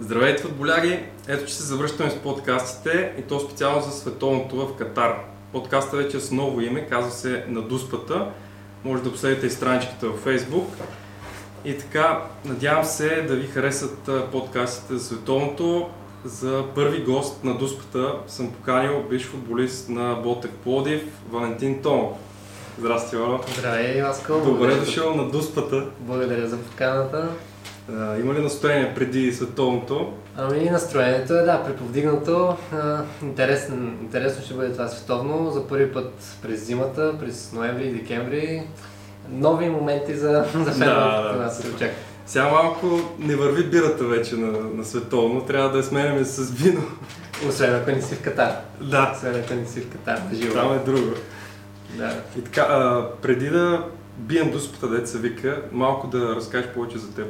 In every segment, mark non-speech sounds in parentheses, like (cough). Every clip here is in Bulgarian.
Здравейте, футболяри! Ето, че се завръщаме с подкастите и то специално за световното в Катар. Подкаста вече е с ново име, казва се На дуспата. Може да последите и страничката във Facebook. И така, надявам се да ви харесат подкастите за световното. За първи гост на дуспата съм поканил бивш футболист на Ботев Плодив, Валентин Томов. Здрасти, Валя. Здравей, Васко. Добре дошъл на дуспата. Благодаря за поканата. А, има ли настроение преди световното? Ами настроението е да, преповдигнато. А, интересно, интересно ще бъде това световно. За първи път през зимата, през ноември и декември. Нови моменти за, за феновете Да, да. се очаква. Сега малко не върви бирата вече на, на световно, трябва да я сменяме с вино. Освен ако не си в Катар. Да, Освен ако не си в Катар. Живо. там е друго. Да. И така, а, преди да бием дуспата, деца вика, малко да разкажеш повече за теб.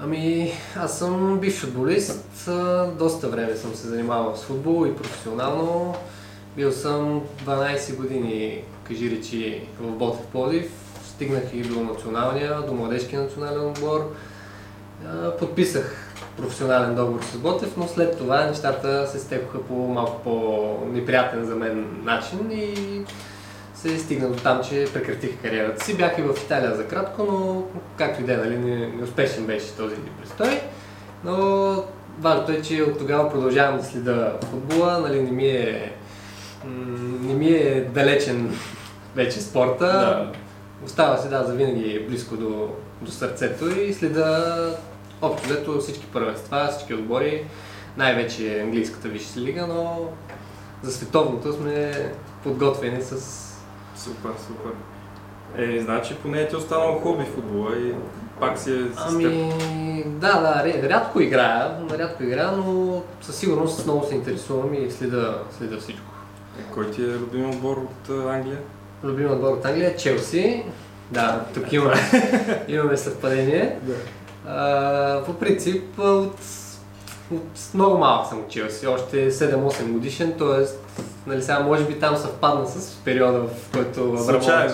Ами, аз съм бивш футболист. Доста време съм се занимавал с футбол и професионално. Бил съм 12 години, кажи речи, в Ботев Плодив. Стигнах и до националния, до младежкия национален отбор. Подписах професионален договор с Ботев, но след това нещата се стекоха по малко по-неприятен за мен начин и се стигна до там, че прекратих кариерата си. Бях и в Италия за кратко, но както и да е, нали, не- неуспешен беше този престой. Но важното е, че от тогава продължавам да следа футбола, нали, не ми е, не ми е далечен (laughs) вече спорта. Да. Остава се, да, завинаги близко до, до сърцето и следа общо взето всички първенства, всички отбори, най-вече английската висша лига, но за световното сме подготвени с Супер, супер. Е, значи поне ти е останало хоби футбола и пак си е с. Ами, да, да, рядко играя, рядко играя, но със сигурност много се интересувам и следа, следа всичко. Е, Кой ти е любим отбор от Англия? Любим отбор от Англия е Челси. Да, тук имаме, (laughs) имаме съвпадение. А, по принцип, от, от много малък съм от Челси, още 7-8 годишен, т.е. Нали, сега може би там съвпадна с периода, в който Абрамович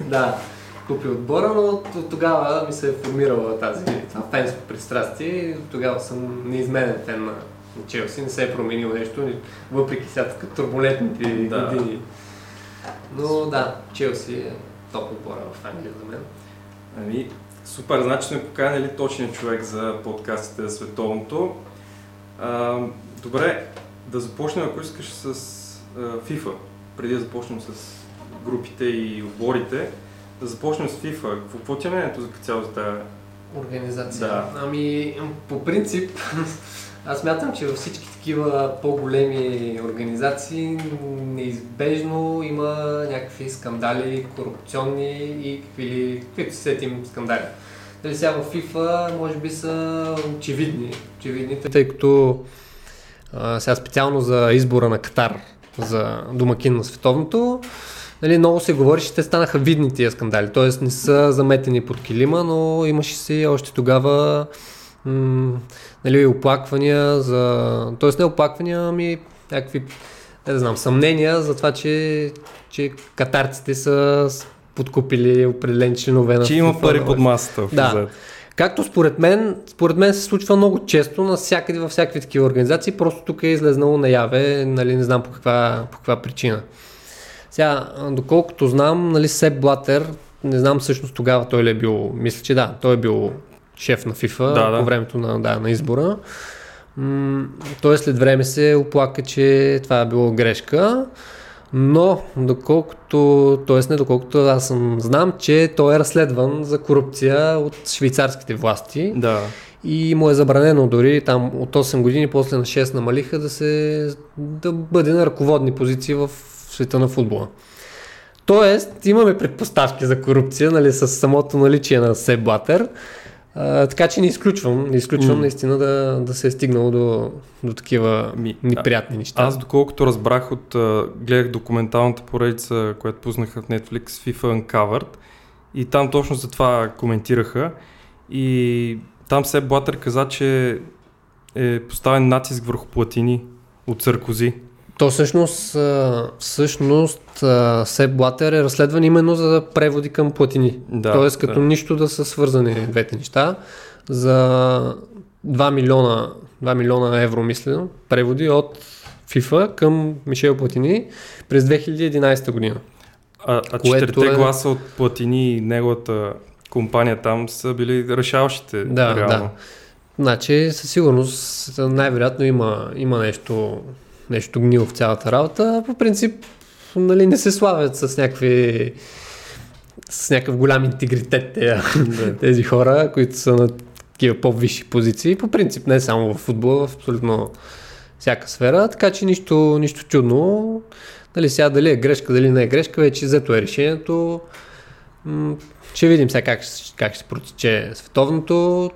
(laughs) да, купи отбора, но от, тогава ми се е формирала тази, това фенско пристрастие и тогава съм неизменен фен на, Челси, не се е променило нещо, въпреки сега турбулентните Да. години. Но да, Челси е топ отбора в Англия за мен. Ами, супер, значи сме поканили точния човек за подкастите за световното. А, добре, да започнем, ако искаш, с FIFA, преди да започнем с групите и отборите. Да започнем с FIFA. Какво, ти е мнението за цяло за тази? Организация. Да. Ами, по принцип, (laughs) аз смятам, че във всички такива по-големи организации неизбежно има някакви скандали, корупционни и какви ли, каквито се сетим скандали. Дали сега в FIFA може би са очевидни, очевидни тъй като а, сега специално за избора на Катар за домакин на световното, нали, много се говори, че те станаха видни тия скандали, т.е. не са заметени под килима, но имаше си още тогава м- нали, оплаквания за... т.е. не оплаквания, ами някакви, не да знам, съмнения за това, че, че катарците са подкупили определени членове на Че има пари под масата. Да. отзад. Както според мен, според мен се случва много често навсякъде във всякакви такива организации, просто тук е излезнало наяве, нали, не знам по каква, по каква причина. Сега, доколкото знам, нали, Сеп Блатер, не знам всъщност тогава той ли е бил, мисля, че да, той е бил шеф на FIFA Да, да. по времето на, да, на избора. М- той след време се оплака, че това е било грешка. Но, доколкото, т.е. не доколкото аз съм, знам, че той е разследван за корупция от швейцарските власти Да. и му е забранено дори там от 8 години, после на 6 намалиха да се да бъде на ръководни позиции в света на футбола. Тоест, имаме предпоставки за корупция, нали, с самото наличие на Сеп Блатер. А, така че не изключвам, не изключвам М. наистина да, да се е стигнало до, до такива Ми, неприятни неща. Аз доколкото разбрах от... гледах документалната поредица, която пуснаха в Netflix, FIFA Uncovered, и там точно за това коментираха. И там Сеп Блатър каза, че е поставен натиск върху платини от Саркози. То всъщност, всъщност Сеп Блатер е разследван именно за преводи към платини. Да, Тоест като да. нищо да са свързани двете неща. За 2 милиона, 2 милиона евро, мисля, преводи от FIFA към Мишел Платини през 2011 година. А, а четирите е... гласа от Платини и неговата компания там са били решаващите. Да, реално. да. Значи със сигурност най-вероятно има, има нещо, нещо гнило в цялата работа. По принцип нали, не се славят с някакви с някакъв голям интегритет тези, (laughs) тези хора, които са на такива по-висши позиции. По принцип не само в футбола, в абсолютно всяка сфера, така че нищо, нищо чудно. Нали, сега дали е грешка, дали не е грешка, вече взето е решението. ще видим сега как, как ще протече световното.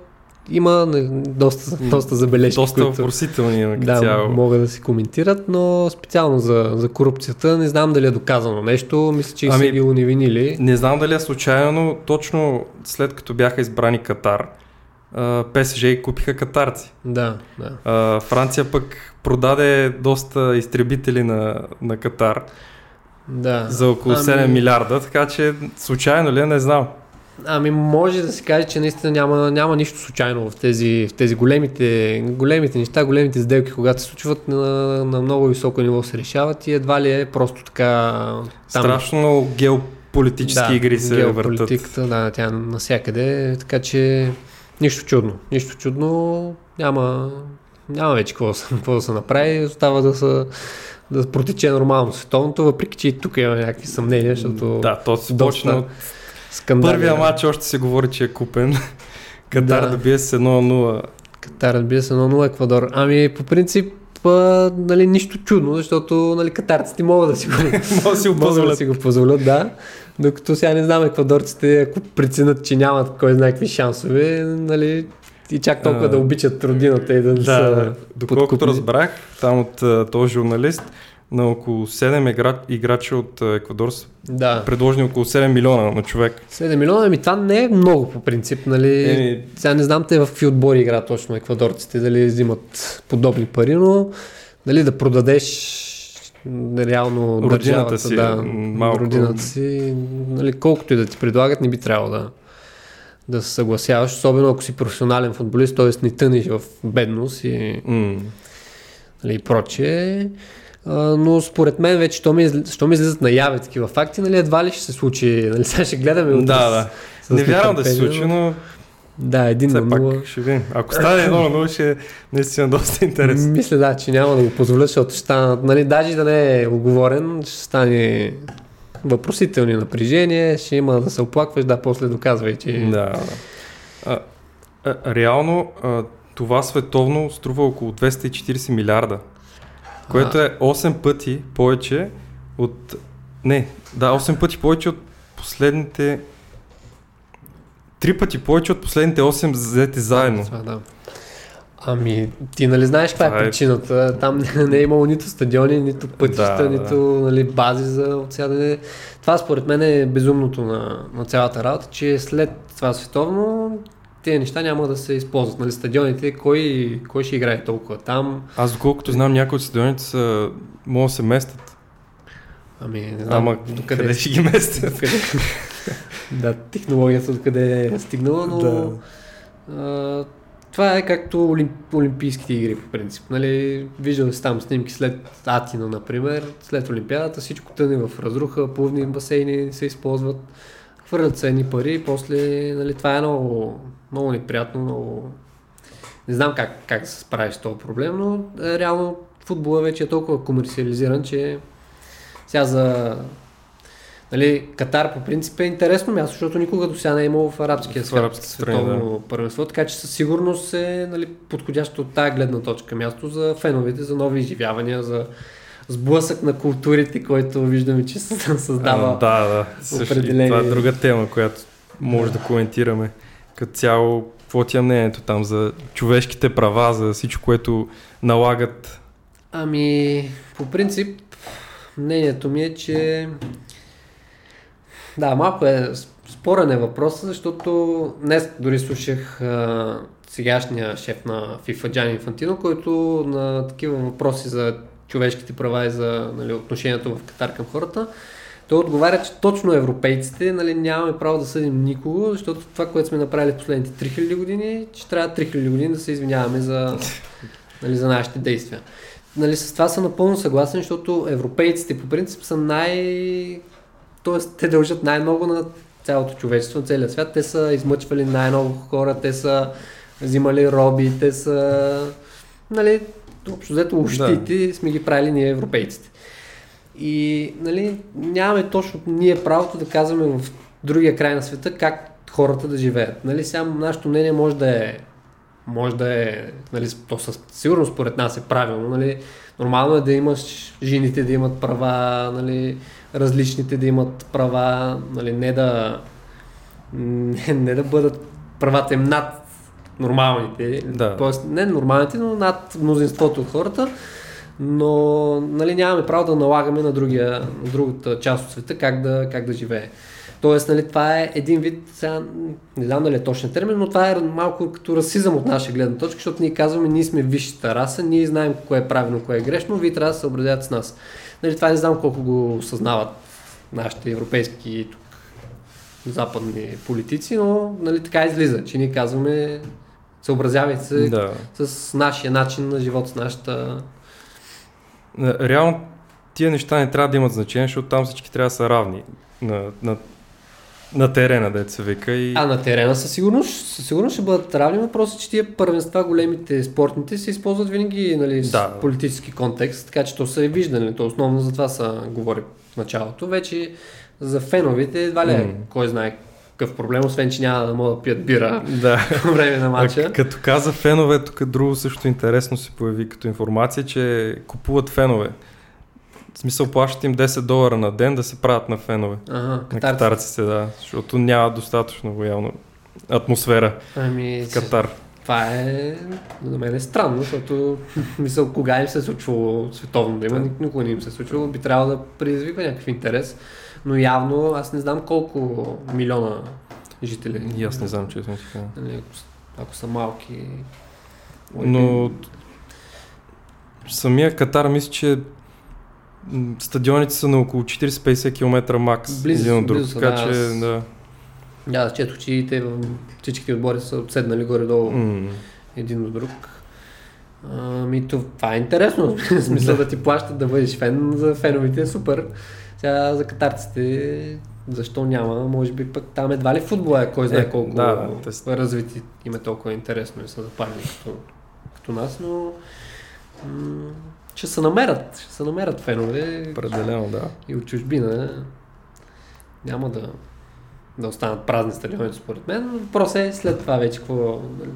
Има доста, доста забележки. Доста които, въпросителни да, цяло. могат да се коментират, но специално за, за корупцията не знам дали е доказано нещо. Мисля, че ами, са ги унивинили. Не знам дали е случайно, но точно след като бяха избрани Катар, ПСЖ купиха катарци. Да, да. Франция пък продаде доста изтребители на, на Катар да. за около 7 ами... милиарда, така че случайно ли е, не знам. Ами може да се каже, че наистина няма, няма нищо случайно в тези, в тези големите, големите неща, големите сделки, когато се случват на, на много високо ниво се решават и едва ли е просто така... Там... Страшно геополитически да, игри се геополитиката, въртат. Да, тя насякъде, така че нищо чудно. Нищо чудно, няма, няма вече какво, какво да се направи, остава да се да протече нормално световното, въпреки че и тук има някакви съмнения, защото... Да, то се почна от скандали. Първия матч още се говори, че е купен. (laughs) Катар да, да бие с 1-0. Катар да бие с 1-0 Еквадор. Ами по принцип а, нали, нищо чудно, защото нали, катарците могат да си го, (laughs) могат. Да си го позволят, да. Докато сега не знам еквадорците, ако преценят, че нямат кой знае какви шансове, нали, и чак толкова а, да обичат родината и да, да са Доколкото подкупни. разбрах, там от този журналист, на около 7 игра... играчи от Еквадор са да. предложени около 7 милиона на човек. 7 милиона, ами това не е много по принцип, нали? Еми... Сега не знам те в какви отбори игра точно еквадорците, дали взимат подобни пари, но нали, да продадеш реално родината държавата, си, да, малко... родината си, нали, колкото и да ти предлагат, не би трябвало да, да се съгласяваш, особено ако си професионален футболист, т.е. не тъниш в бедност и, mm. нали, и прочее. Но според мен вече, що ми, що ми излизат наяве такива факти, нали, едва ли ще се случи, нали, (laughs) сега ще гледаме утре. Да, да. С, не вярвам да се случи, но да, един на нула. ще видим. Ако стане едно на нула, ще е наистина доста интересно. Мисля, да, че няма да го позволя, защото ще станат, нали, даже да не е оговорен, ще стане въпросителни напрежения, ще има да се оплакваш, да, после доказвай, че... Да, а, а, реално а, това световно струва около 240 милиарда, което е 8 пъти повече от... Не, да, 8 пъти повече от последните Три пъти повече от последните 8 взети заедно. Това, да. Ами, ти нали знаеш каква е, е причината? Там (laughs) не е имало нито стадиони, нито пътища, да, нито да. Нали, бази за отсядане. Това според мен е безумното на, на цялата работа, че след това световно тези неща няма да се използват. Нали, стадионите, кой, кой ще играе толкова там? Аз доколкото знам, някои от стадионите са, могат да се местят. Ами, не знам. Ама, докъде къде ще ги местят? Докъде? (laughs) да, технологията откъде е стигнала, но да. а, това е както олимп, Олимпийските игри по принцип. Нали? Виждал си там снимки след Атина, например, след Олимпиадата, всичко тъне в разруха, плувни басейни се използват, хвърлят се едни пари и после нали, това е много, много неприятно, много... Не знам как, как се справиш с този проблем, но е, реално футбола вече е толкова комерциализиран, че сега за Нали, Катар по принцип е интересно място, защото никога до сега не е имало в арабския свят арабски световно да. първенство, така че със сигурност е нали, подходящо от тази гледна точка място за феновете, за нови изживявания, за сблъсък на културите, който виждаме, че се (laughs) създава. А, да, да. Определени... Това е друга тема, която може да, да коментираме. Като цяло, какво ти е мнението там за човешките права, за всичко, което налагат? Ами, по принцип, мнението ми е, че да, малко е спорен е въпросът, защото днес дори слушах а, сегашния шеф на FIFA, Джани Инфантино, който на такива въпроси за човешките права и за нали, отношението в Катар към хората, Той отговаря, че точно европейците нали, нямаме право да съдим никого, защото това, което сме направили последните 3000 години, че трябва 3000 години да се извиняваме за, нали, за нашите действия. Нали, с това съм напълно съгласен, защото европейците по принцип са най... Тоест, те дължат най-много на цялото човечество, на целия свят. Те са измъчвали най-много хора, те са взимали роби, те са... Нали, общо взето лощите да. сме ги правили ние европейците. И нали, нямаме точно ние правото да казваме в другия край на света как хората да живеят. Нали, сега нашето мнение може да е може да е, нали, то със сигурност според нас е правилно, нали, нормално е да имаш жените да имат права, нали, различните да имат права, нали, не да не, (laughs) не да бъдат правата им над нормалните, да. Тоест, не нормалните, но над мнозинството от хората, но нали, нямаме право да налагаме на, другия, на другата част от света как да, как да живее. Тоест, нали, това е един вид, сега, не знам дали е точен термин, но това е малко като расизъм от наша гледна точка, защото ние казваме, ние сме висшата раса, ние знаем кое е правилно, кое е грешно, вие трябва да се съобразявате с нас. Нали, това не знам колко го осъзнават нашите европейски тук, западни политици, но нали, така излиза, че ние казваме съобразявайте се да. с нашия начин на живот, с нашата... Реално тия неща не трябва да имат значение, защото там всички трябва да са равни на, на на терена, да се вика. И... А на терена със сигурност, със сигурност ще бъдат равни. Въпросът е, че тия първенства, големите спортните, се използват винаги нали, с да. политически контекст, така че то се е виждане. То основно за това са говори в началото. Вече за феновите едва ли mm. кой знае какъв проблем, освен че няма да могат да пият бира (laughs) да. (laughs) по време на матча. Като каза фенове, тук друго също интересно се появи като информация, че купуват фенове. В смисъл плащат им 10 долара на ден да се правят на фенове. Ага, на катарците, да. Защото няма достатъчно явно атмосфера ами, в Катар. Това е, за мен е странно, защото (laughs) мисъл, кога им се е случвало световно да има, никога не им се е случвало, би трябвало да предизвиква някакъв интерес, но явно аз не знам колко милиона жители. И аз не знам, че сме така. Нали, ако са малки. Но самия Катар мисля, че стадионите са на около 40-50 км макс близо, един от друг, близо, така да, че аз... да. Да, аз четох, че те всичките отбори са седнали горе-долу mm. един от друг. Ами това е интересно, (laughs) в смисъл да ти плащат да бъдеш фен, за феновите е супер. Сега за катарците защо няма, може би пък там едва ли футбола е, кой знае е, колко да, да, развити им е толкова интересно и са запалени като, като нас, но м- ще се намерят, ще се намерят фенове. Определено, да. И от чужбина няма да, да останат празни стадионите, според мен. Въпрос е след това вече какво... Нали,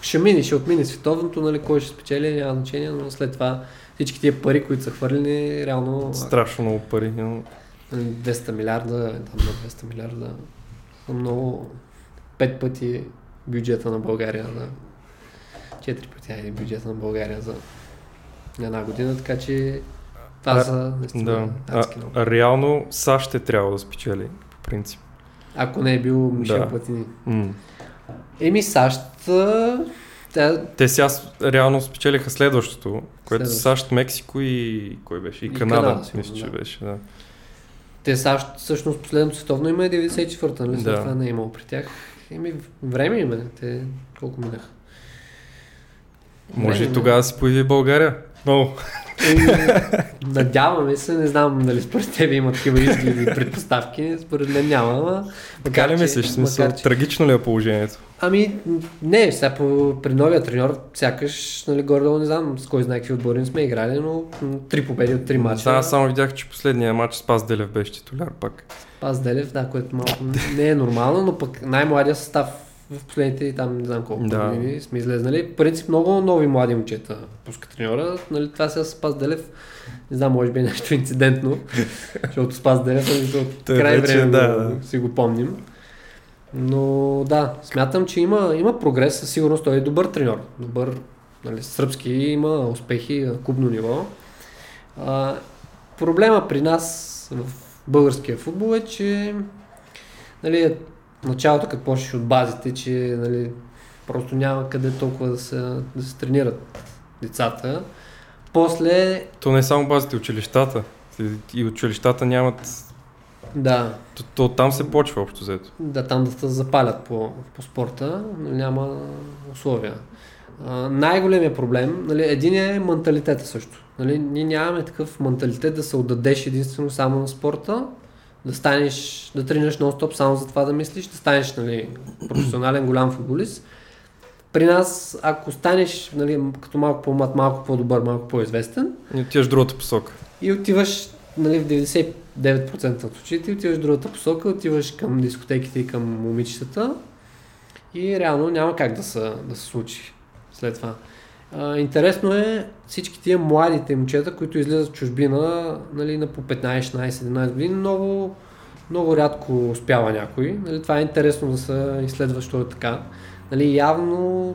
ще мине, ще отмине световното, нали, кой ще спечели, няма значение, но след това всички тия пари, които са хвърлени, реално... Страшно много пари. 200 милиарда, там на 200 милиарда, много пет пъти бюджета на България, да. Четири пъти е бюджета на България за една година, така че това а, са наистина да. а, а, реално САЩ ще трябва да спечели, по принцип. Ако не е бил Мишел да. Платини. Mm. Еми САЩ тя... Те сега реално спечелиха следващото, което са САЩ, Мексико и кой беше? И, и Канада, Канада мисля, че да. беше. Да. Те САЩ всъщност последното световно има е 94-та, нали? Да. Това не е имало при тях. Еми, време има. Те колко минаха? Може и тогава да се появи България. Много. надяваме се, не знам дали според тебе има такива изгледи и предпоставки, според мен няма, ама... Така ли мислиш? Смисъл, че... трагично ли е положението? Ами, не, сега по, при новия треньор, сякаш, нали, горе не знам с кой знае какви отбори не сме играли, но три победи от три мача. Да, само видях, че последния матч Спас Делев беше титуляр пак. Спас Делев, да, което малко не е нормално, но пък най-младия състав в последните там не знам колко да. години сме излезнали. В принцип много нови млади момчета пуска треньора. Нали, това сега Спас Делев, не знам, може би е нещо инцидентно, (laughs) защото Спас Делев е от край време да, да. си го помним. Но да, смятам, че има, има прогрес, със сигурност той е добър треньор. Добър, нали, сръбски има успехи на клубно ниво. А, проблема при нас в българския футбол е, че нали, началото, като почнеш от базите, че нали, просто няма къде толкова да се, да се тренират децата. После... То не е само базите, училищата. И училищата нямат Да. То, то там се почва общо взето. Да, там да се запалят по, по спорта, но няма условия. А, най-големия проблем, нали, един е менталитета също. Нали, ние нямаме такъв менталитет да се отдадеш единствено само на спорта, да станеш, да тренираш нон-стоп само за това да мислиш, да станеш нали, професионален голям футболист. При нас, ако станеш нали, като малко по-млад, малко по-добър, малко по-известен, И отиваш в другата посока. и отиваш нали, в 99% от случаите, отиваш в другата посока, отиваш към дискотеките и към момичетата и реално няма как да се, да се случи след това. А, интересно е всички тия младите момчета, които излизат в чужбина нали, на по 15, 16, 17 години, много, много рядко успява някой. Нали, това е интересно да се изследва, що е така. Нали, явно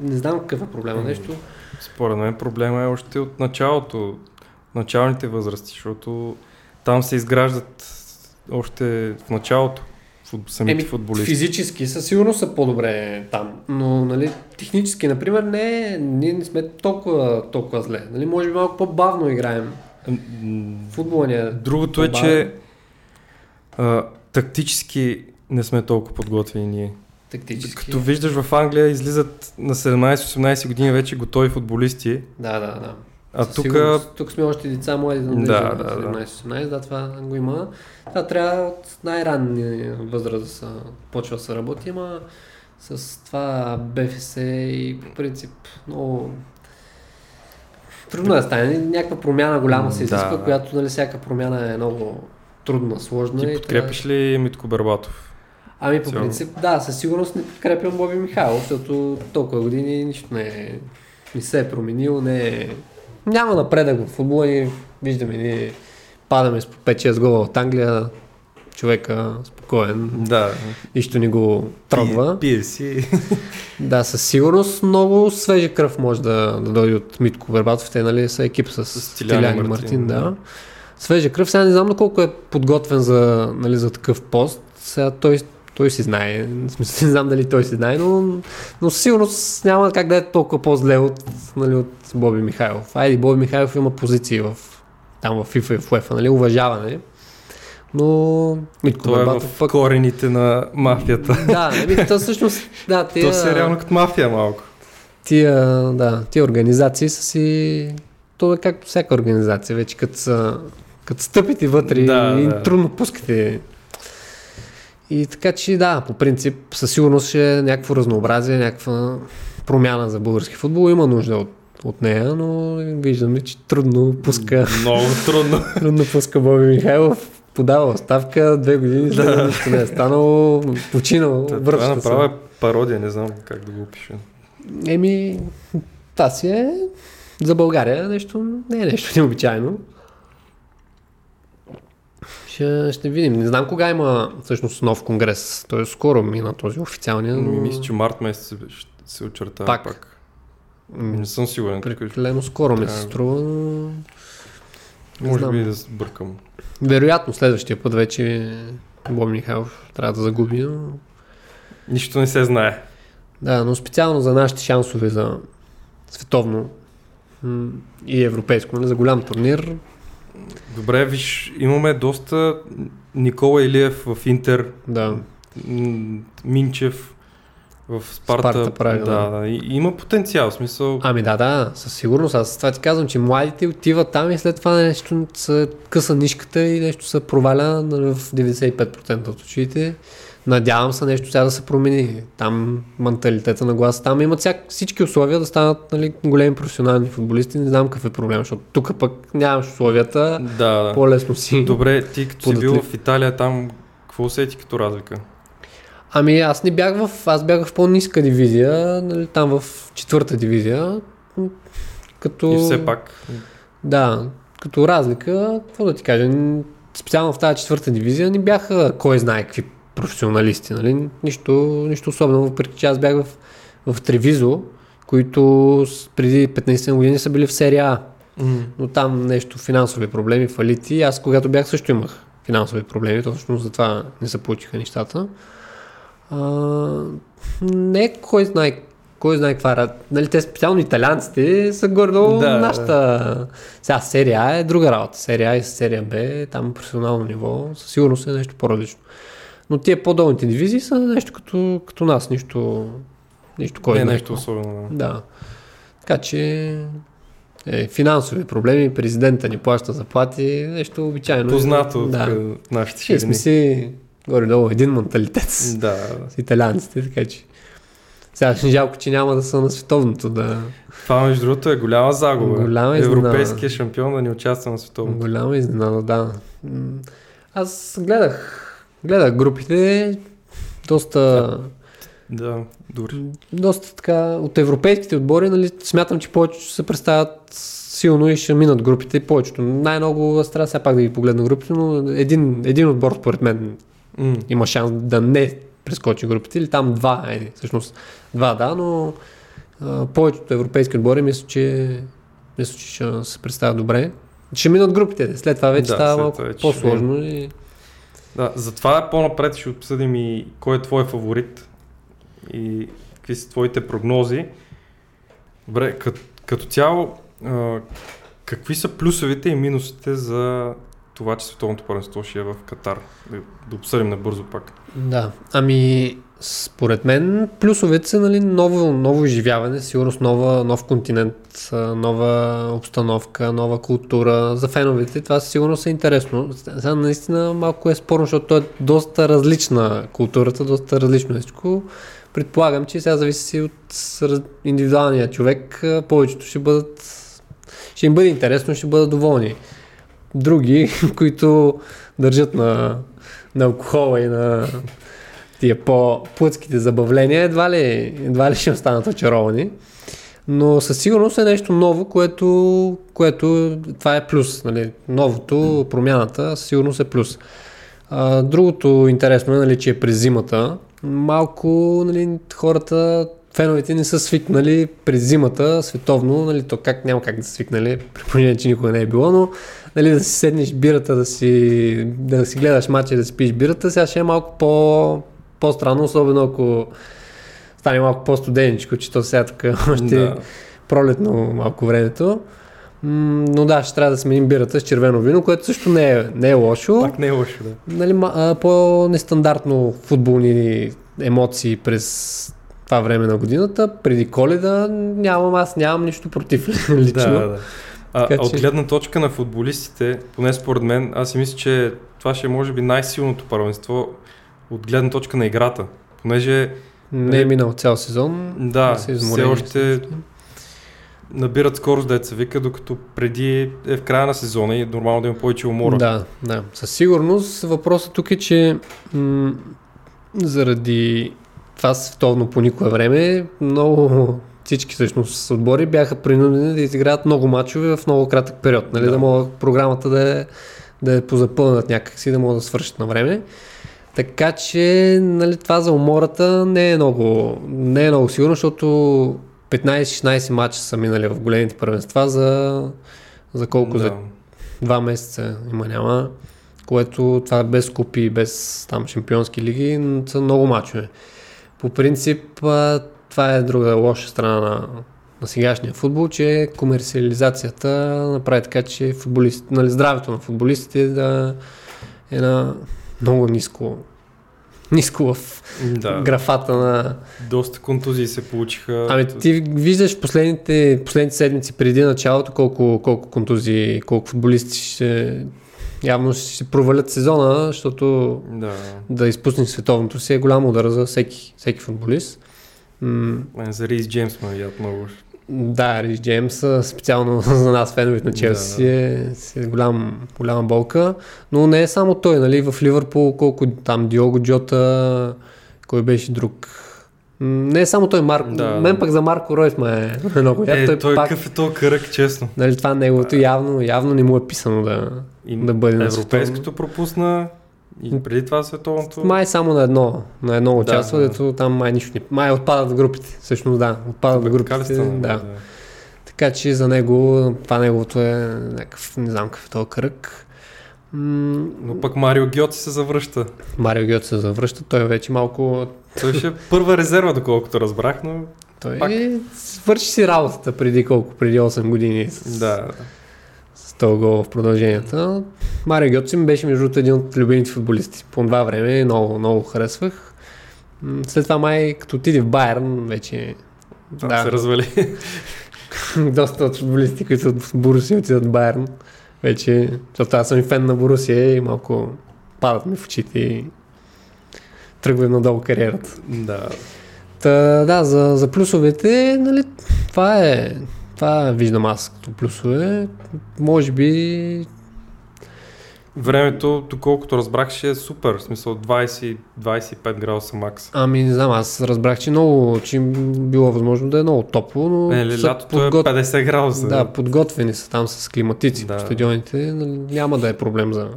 не знам какъв е проблема, нещо. Според мен проблема е още от началото, началните възрасти, защото там се изграждат още в началото самите Еми, футболисти. Физически със сигурност са по-добре там, но нали, технически, например, не, ние не сме толкова, толкова зле. Нали, може би малко по-бавно играем. М, Футбола ни е Другото е, че а, тактически не сме толкова подготвени ние. тактически. Като виждаш в Англия излизат на 17-18 години вече готови футболисти, Да, да, да. А тук. Тук сме още деца, млади да Да, да, на 17-18, да, това го има. Това трябва от най-ранни възраст да се почва да се работи, ама с това БФС и по принцип много трудно е да стане. Някаква промяна голяма се Да, изисква, да. която нали, всяка промяна е много трудна, сложна. ти и подкрепиш ли Митко Бербатов? Ами по принцип, да, със сигурност не подкрепям Боби Михайлов, защото толкова години нищо не, е, не се е променил, не е... Няма напредък в футбола и виждаме, ние падаме с по 5-6 гола от Англия, човека спокоен, Да. нищо не го трогва. Пие, пие си. (laughs) Да, със сигурност много свежа кръв може да, да дойде от Митко Вербатов. Те нали, са екип с, С Стиляни Мартин, Мартин, да. да. Свежа кръв. Сега не знам доколко е подготвен за, нали, за такъв пост. Сега той, той си знае. В смисъл, не знам дали той си знае, но, но със сигурност няма как да е толкова по-зле от, нали, от Боби Михайлов. Айде, Боби Михайлов има позиции в, там в FIFA и в UEFA, нали, уважаване. Но Митко Той е в пък... корените на мафията. Да, еми, то всъщност, да, (laughs) тия... То се е реално като мафия малко. Тия, да, тия организации са си... То е както всяка организация, вече като, са, като стъпите вътре Да, и да. трудно пускате. И така че да, по принцип със сигурност ще е някакво разнообразие, някаква промяна за български футбол. Има нужда от, от нея, но виждаме, че трудно пуска, Много трудно. (laughs) трудно пуска Боби Михайлов. Подава оставка, две години, Да. нищо не е станало, починал, Това връща се. направо е пародия, не знам как да го опиша. Еми, това си е за България нещо, не е нещо необичайно. Ще, ще видим. Не знам кога има всъщност нов конгрес. Той е скоро мина този официалния, но Ми Мисля, че март месец се очертава Пак. пак. м, Не съм сигурен. Прекалено скоро ми се струва, не може знам. би да се бъркам. вероятно следващия път вече Боби Михайлов трябва да загуби, но Нищо не се знае. Да, но специално за нашите шансове за световно и европейско, нали, за голям турнир, Добре, виж, имаме доста Никола Илиев в Интер, да, Минчев в Спарта. Спарта прави, да, да. И, има потенциал, смисъл. Ами да, да, със сигурност. Аз това ти казвам, че младите отиват там и след това нещо се къса нишката и нещо се проваля нали, в 95% от случаите. Надявам се нещо сега да се промени. Там менталитета на гласа. Там имат всяк, всички условия да станат нали, големи професионални футболисти. Не знам какъв е проблем, защото тук пък нямаш условията. Да, да. По-лесно си. Добре, ти като си бил в Италия, там какво усети като разлика? Ами аз не бях в, аз бях в по-ниска дивизия, нали, там в четвърта дивизия. Като... И все пак. Да, като разлика, какво да ти кажа, специално в тази четвърта дивизия не бяха кой знае какви професионалисти, нали? Нищо, нищо особено, въпреки че аз бях в, в Тревизо, които преди 15 години са били в серия А, М. но там нещо, финансови проблеми, фалити. Аз когато бях също имах финансови проблеми, точно затова не се получиха нещата. А, не е кой знае кой знае каква Нали, те специално италианците са гордо Да, нашата... Сега серия А е друга работа. Серия А и серия Б, там професионално ниво, със сигурност е нещо по-различно. Но тия по-долните дивизии са нещо като, като нас, нищо, нищо кой не е нещо особено. да. Да. Така че е, финансови проблеми, президента ни плаща заплати, нещо обичайно. Познато да. в нашите Ние сме ширини. си горе-долу един менталитет с, Да, с италианците, така че сега жалко, че няма да са на световното да... това между другото е голяма загуба. Голяма изненада. Европейския шампион да ни участва на световното. Голяма изненада, да. Аз гледах, гледах групите, доста, Да, добре. доста така, от европейските отбори, нали, смятам, че повечето се представят силно и ще минат групите, повечето. Най-много аз трябва все пак да ги погледна групите, но един, един отбор според мен М. има шанс да не прескочи групите, или там два, е, всъщност два, да, но а, повечето европейски отбори мисля, че мисля, че ще се представят добре. Ще минат групите, след това вече Да, става малко по-сложно и Да, затова по-напред ще обсъдим и кой е твой фаворит и какви са твоите прогнози. Добре, като, като цяло, а, какви са плюсовете и минусите за това, че световното първенство ще е в Катар? Да, да обсъдим набързо пак. Да, ами според мен плюсовете са нали, ново, ново изживяване, сигурност нова, нов континент, нова обстановка, нова култура. За феновете това със сигурност е интересно. Сега наистина малко е спорно, защото е доста различна културата, доста различно е всичко. Предполагам, че сега зависи от индивидуалния човек. Повечето ще бъдат ще им бъде интересно, ще бъдат доволни. Други, (laughs) които държат на, на алкохола и на тия по-плътските забавления, едва ли, едва ли ще останат очаровани. Но със сигурност е нещо ново, което, което това е плюс. Нали? Новото, промяната, със сигурност е плюс. А, другото интересно е, нали, че е през зимата. Малко нали, хората, феновете не са свикнали през зимата световно, нали, то как няма как да са свикнали, при че никога не е било, но нали, да си седнеш бирата, да си, да си гледаш матча и да си пиеш бирата, сега ще е малко по, по-странно, особено ако стане малко по-студеничко, че то сега тук (laughs) още да. Пролетно малко времето. Но да, ще трябва да сменим бирата с червено вино, което също не е, не е лошо. Пак не е лошо, да. Нали, а, по-нестандартно футболни емоции през това време на годината. Преди коледа нямам, аз нямам нищо против (laughs) лично. Да, да, да. А, Така а от че- гледна точка на футболистите, поне според мен, аз си мисля, че това ще е може би най-силното първенство от гледна точка на играта. Понеже Не е минал цял сезон. Да, са все още набират скорост, деца вика, докато преди е в края на сезона и е нормално да има повече умора. Да, да. Със сигурност въпросът тук е, че м- заради това световно по никое време, много всички всъщност отбори бяха принудени да изиграят много мачове в много кратък период, нали, да, Да. да могат програмата да е, да е позапълнат някакси, да могат да свършат на време. Така че нали, това за умората не е много, не е много сигурно, защото 15-16 мача са минали в големите първенства за, за колко? За да. два месеца има няма, което това без купи, без там шампионски лиги, са много мачове. По принцип, това е друга лоша страна на, на сегашния футбол, че комерциализацията направи така, че футболист, нали, здравето на футболистите да е на много ниско ниско в да. графата на... Доста контузии се получиха. Ами ти виждаш последните, последните седмици преди началото колко, колко контузии, колко футболисти ще явно ще се провалят сезона, защото Да. да изпуснеш световното си е голям удар за всеки, всеки футболист. М- За Рис Джеймс ме видят много. Да, Рис Джеймс, специално (laughs) за нас феновете на Челси, Да. си е, е голям, голяма болка. Но не е само той, нали? В Ливърпул колко там Диого Джота, кой беше друг. Не е само той, Марко. Да. Мен пък за Марко Ройс ме е много. Е, той, той пак, какъв е този кръг, честно. нали, това неговото явно, явно не му е писано да, И да бъде на Европейското пропусна и преди това световното. Май само на едно, на едно Да, участва, да. дето там май нищо не... Май отпадат в групите, всъщност да, отпадат в групите, Калистън, да. Така че за него, това неговото е някакъв, не знам какъв е този кръг. М- Но пък Марио Гьоци се завръща. Марио Гьот се завръща, той вече малко... Той ще е първа резерва, доколкото разбрах, но Той Пак. свърши си работата преди колко, преди 8 години с, Да. С този гол в продълженията. Марио Гьоцин беше между другото един от любимите футболисти. По това време много, много харесвах. След това май, като отиде в Байерн, вече Там се развали. (laughs) доста от футболисти, които от Борусия отидат в Байерн. Вече, защото аз съм и фен на Борусия и малко падат ми в очите и тръгвам надолу кариерата. да. Та, да, за, за плюсовете, нали, това е, това виждам аз като плюсове. Може би, Времето, доколкото разбрах, ще е супер. В смисъл 20-25 градуса макс. ами не знам, аз разбрах, че много, че било възможно да е много топло, но Е, са лятото е 50 градуса. да, подготвени са там с климатици Да. по стадионите, няма да е проблем за,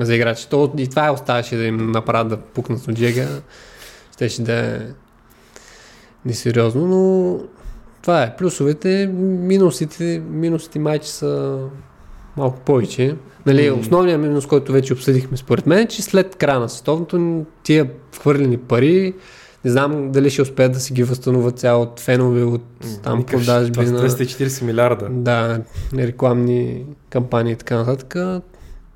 за играчи. То, и това оставаше да им направят да пукнат от джега. Щеше да е несериозно, но това е. Плюсовете, минусите, минусите майче са малко повече. Нали, М. Основният минус, който вече обсъдихме според мен, е, че след края на световното тия хвърлени пари, не знам дали ще успеят да си ги възстановят цяло от фенове, от там Никакъв- продажби на... 240 милиарда. Да, рекламни кампании и така нататък.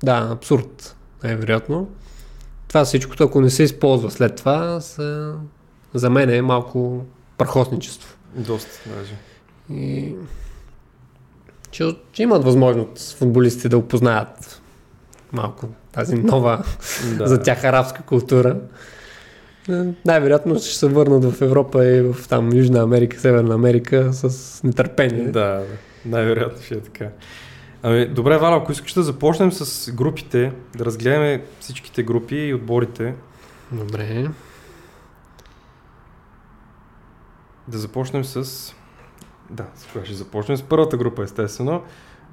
Да, абсурд, най-вероятно. Това всичкото, ако не се използва след това, са, за мен е малко прахосничество. Доста, даже. И че, че имат възможност футболистите да опознаят малко тази нова (laughs) Да. за тях арабска култура. Е, Най-вероятно ще се върнат в Европа и в там Южна Америка, Северна Америка с нетърпение. Да, да. най-вероятно ще е така. Ами, добре, Валя, ако искаш да започнем с групите, да разгледаме всичките групи и отборите, Добре. Да започнем с... Да, с коя ще започнем? С първата група, естествено,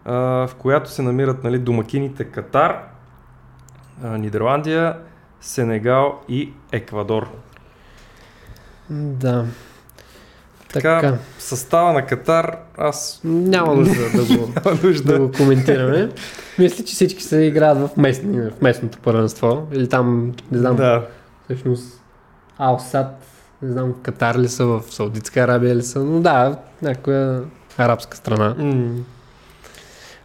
а, в която се намират нали, домакините Катар, а, Нидерландия, Сенегал и Еквадор. Да. Така, Така. състава на Катар, аз Няма нужда да го, (laughs) нужда. да го коментираме. Мисля, че всички се играят в, местни, в местното първенство. Или там, не знам, Да. всъщност Алсат, не знам, Катар ли са, в Саудитска Арабия ли са, но да, някоя арабска страна. М,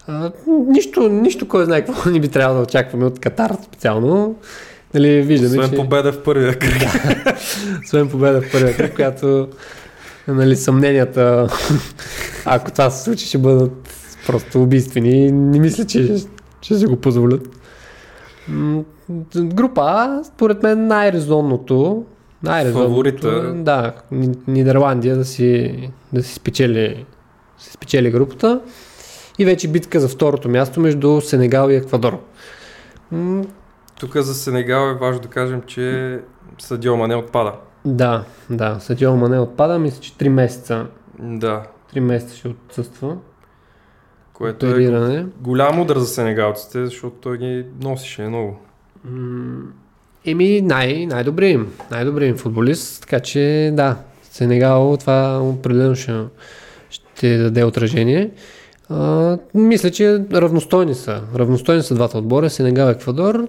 А, нищо, нищо, кой знае какво (laughs) не би трябвало да очакваме от Катар специално. Нали, виждаме, Освен че... победа в първия кръг. (laughs) Освен победа в първия кръг, която нали, съмненията, (laughs) ако това се случи, ще бъдат просто убийствени. Не мисля, че ще се го позволят. Група А, според мен най-резонното, най-резонното е, да, Ни- Нидерландия да си, да си спечели, си спечели групата и вече битка за второто място между Сенегал и Еквадор. Тук за Сенегал е важно да кажем, че Садио Мане отпада. Да, да, Садио Мане отпада, мисля, че 3 месеца, Да, 3 месеца ще отсъства. което е голям удар за сенегалците, защото той ги носише много. Еми, най- най-добрият им, най-добрият им футболист, така че да, Сенегал това определено ще, ще даде отражение. А, мисля, че равностойни са. Равностойни са двата отбора, Сенегал и Еквадор.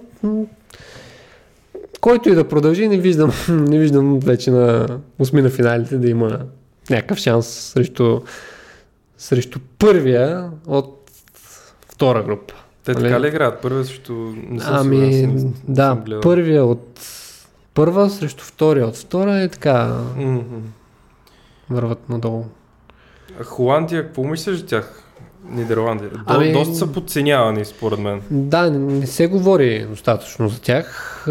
Който и да продължи, не виждам, (laughs) не виждам вече на осми на финалите да има някакъв шанс срещу, срещу първия от втора група. Те Нали? така ли играят? Първия също не съм Ами, сигурен, не да, съм гледал. първия от първа срещу втория от втора е така Мгм. върват надолу. А Холандия, какво мислиш за тях? Нидерландия. До, Ами- Доста са подценявани, според мен. Да, не, се говори достатъчно за тях.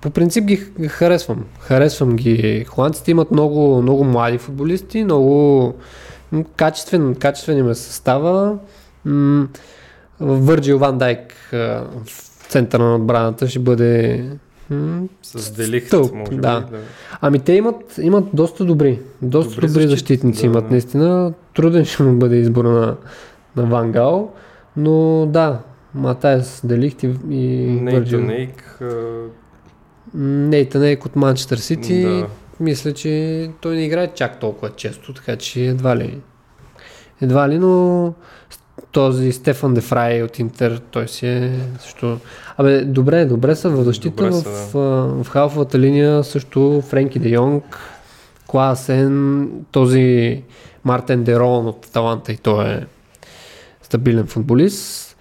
По принцип ги харесвам. Харесвам ги. Холандците имат много, много млади футболисти, много качествен, качествен им е състава. Върджил Ван Дайк в центъра на отбраната ще бъде С Делихт, Стълб, може би. да. Ами те имат, имат доста добри, доста Добри добри, защитници да, имат да. наистина. Труден (laughs) ще му бъде избора на, на Вангал, но да, Матайс Делихт и, и. Нейтан Ейк. Нейтан Ейк от Манчестър Сити, Да. мисля, че той не играе чак толкова често, така че едва ли. Едва ли, но този Стефан Дефрай от Интер, той си е също... Абе, добре, добре са в защита, Добре са, в, в халфовата линия също Френки Де Йонг, класен. Този Мартен Дерон от Таланта и той е стабилен футболист.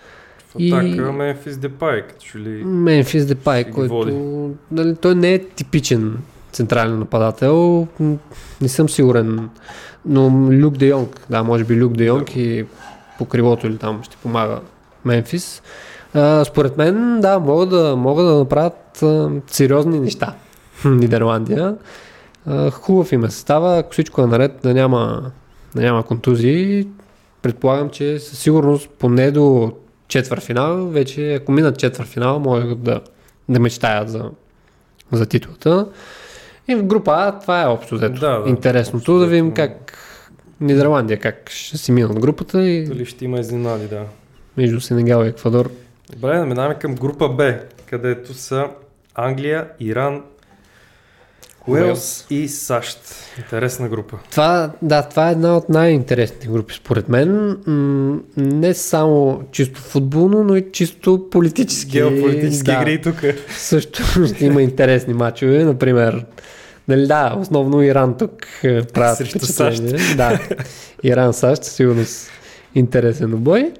В атака и... Мемфис Депай, като че ли... Мемфис Депай, който... Дали, той не е типичен централен нападател. Не съм сигурен. Но Люк Де Йонг, да, може би Люк Де Йонг да. и по кривото или там ще помага Мемфис. А, според мен, да, могат да, могат да направят а, сериозни неща. Нидерландия. А, хубав им е състава, ако всичко е наред, да няма, да няма контузии. Предполагам, че със сигурност поне до четвърфинал, вече ако минат четвърфинал, могат да, да мечтаят за, за титлата. И в група А това е общо взето. Да, да, Интересното да видим как Нидерландия как ще си минат групата и... Дали ще има изненади, да. Между Сенегал и Еквадор. Добре, да минаваме към група Б, където са Англия, Иран, Уелс и САЩ. Интересна група. Това, да, това е една от най-интересните групи, според мен. не само чисто футболно, но и чисто политически. Геополитически да, игри тук. Също ще има интересни матчове. Например, нали, да, основно Иран тук е, правят Срещу САЩ. Да, Иран-САЩ, сигурно интересен обой.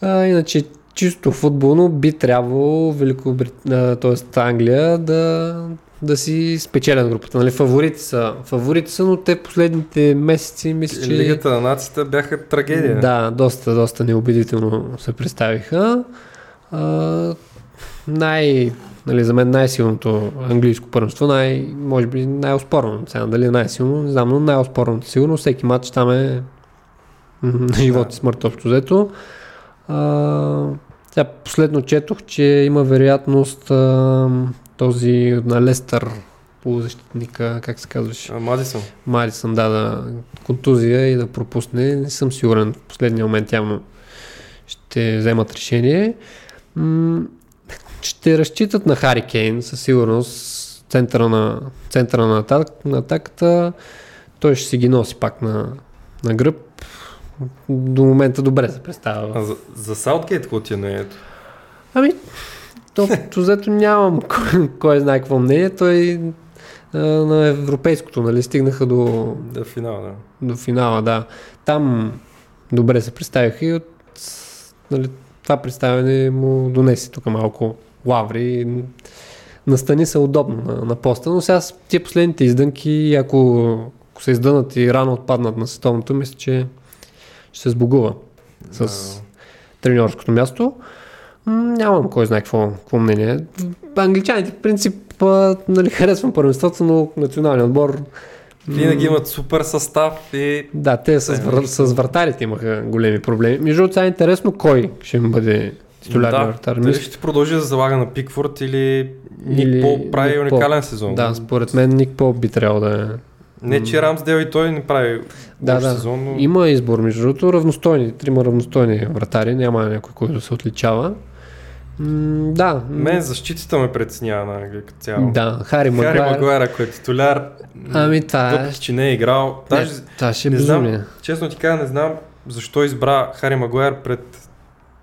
А, иначе чисто футболно би трябвало Великобрит... т.е. Англия да, да си спечелят групата. Нали, фаворити са, фаворити са, но те последните месеци мисля, че... Лигата на нацията бяха трагедия. Да, доста, доста неубедително се представиха. А, най, нали, за мен най-силното английско първенство, най, може би най-оспорно. Сега дали е най-силно, не знам, но най-оспорното сигурно. Всеки матч там е на живот и смърт общо взето. А, сега последно четох, че има вероятност а, този на Лестър полузащитника, как се казваш? Мадисън. Мадисън, да, да, контузия и да пропусне. Не съм сигурен. В последния момент явно ще вземат решение. М- ще разчитат на Хари Кейн, със сигурност, центъра на, центъра на, атак, на атаката. Той ще си ги носи пак на, на гръб. До момента добре се представя. А за, за Саутгейт какво ти е мнението? Ами, то, (laughs) взето нямам кой, кой знае какво мнение. Той а, на европейското, нали, стигнаха до... До финала, да. До финала, да. Там добре се представиха и от нали, това представяне му донесе тук малко лаври. Настани се удобно на, на поста, но сега тия последните издънки, ако, ако се издънат и рано отпаднат на световното, мисля, че ще се сбогува с да. треньорското място. Нямам кой знае какво, какво мнение. Англичаните, в принцип, нали, харесвам първенството, но националният отбор винаги имат супер състав и... Да, те с, вър... с вратарите имаха големи проблеми. Между другото, е интересно кой ще им бъде титулярен да, вратар. Дали ще продължи да залага на Пикфорд или Ник или... Пол прави Ник уникален Пол. сезон? Да, според мен Ник Пол би трябвало да е не, че Рамсдел и той не прави да, да. сезон, но... Има избор, между другото, равностойни, трима равностойни вратари, няма някой, който се отличава. М- да. Мен защитата ме преценява на Англия като цяло. Да, Хари Магуайр. Хари Магуайр, ако е титуляр, ами, това е- въпреки, че не е играл. Даже, не, това ще е не знам, честно ти кажа, не знам защо избра Хари Магуайр пред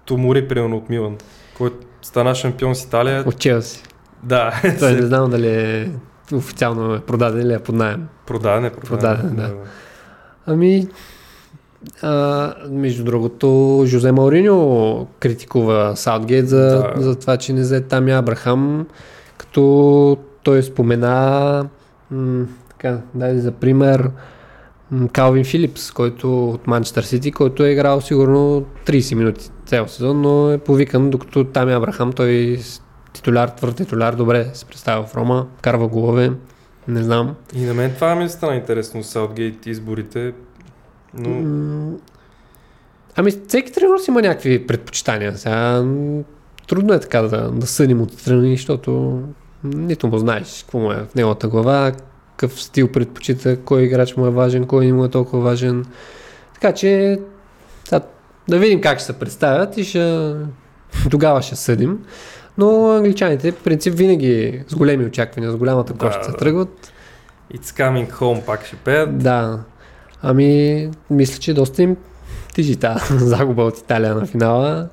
Томори, примерно от Милан, който стана шампион с Италия. От Челси. Да. Той не знам дали е официално е продаден или е под найем. Продаден е, продаден. продаден да. да. Ами, а, между другото, Жозе Мауриньо критикува Саутгейт за, да. за това, че не взе там Абрахам, като той спомена м- така, дай за пример Калвин Филипс, който от Манчестър Сити, който е играл сигурно 30 минути цял сезон, но е повикан, докато там Абрахам той титуляр, твърд титуляр, добре се представя в Рома, карва голове, не знам. И на мен това ми стана интересно Саутгейт изборите, но... Ами всеки тренер си има някакви предпочитания. Сега трудно е така да, да съдим от страни, защото нито му знаеш какво му е в неговата глава, какъв стил предпочита, кой играч му е важен, кой не му е толкова важен. Така че да видим как ще се представят и ще, тогава ще съдим. Но англичаните, в принцип, винаги с големи очаквания, с голямата кошта да, се тръгват. It's coming home пак ще пеят. Да. Ами, мисля, че доста им тижи тази (laughs) загуба от Италия на финала.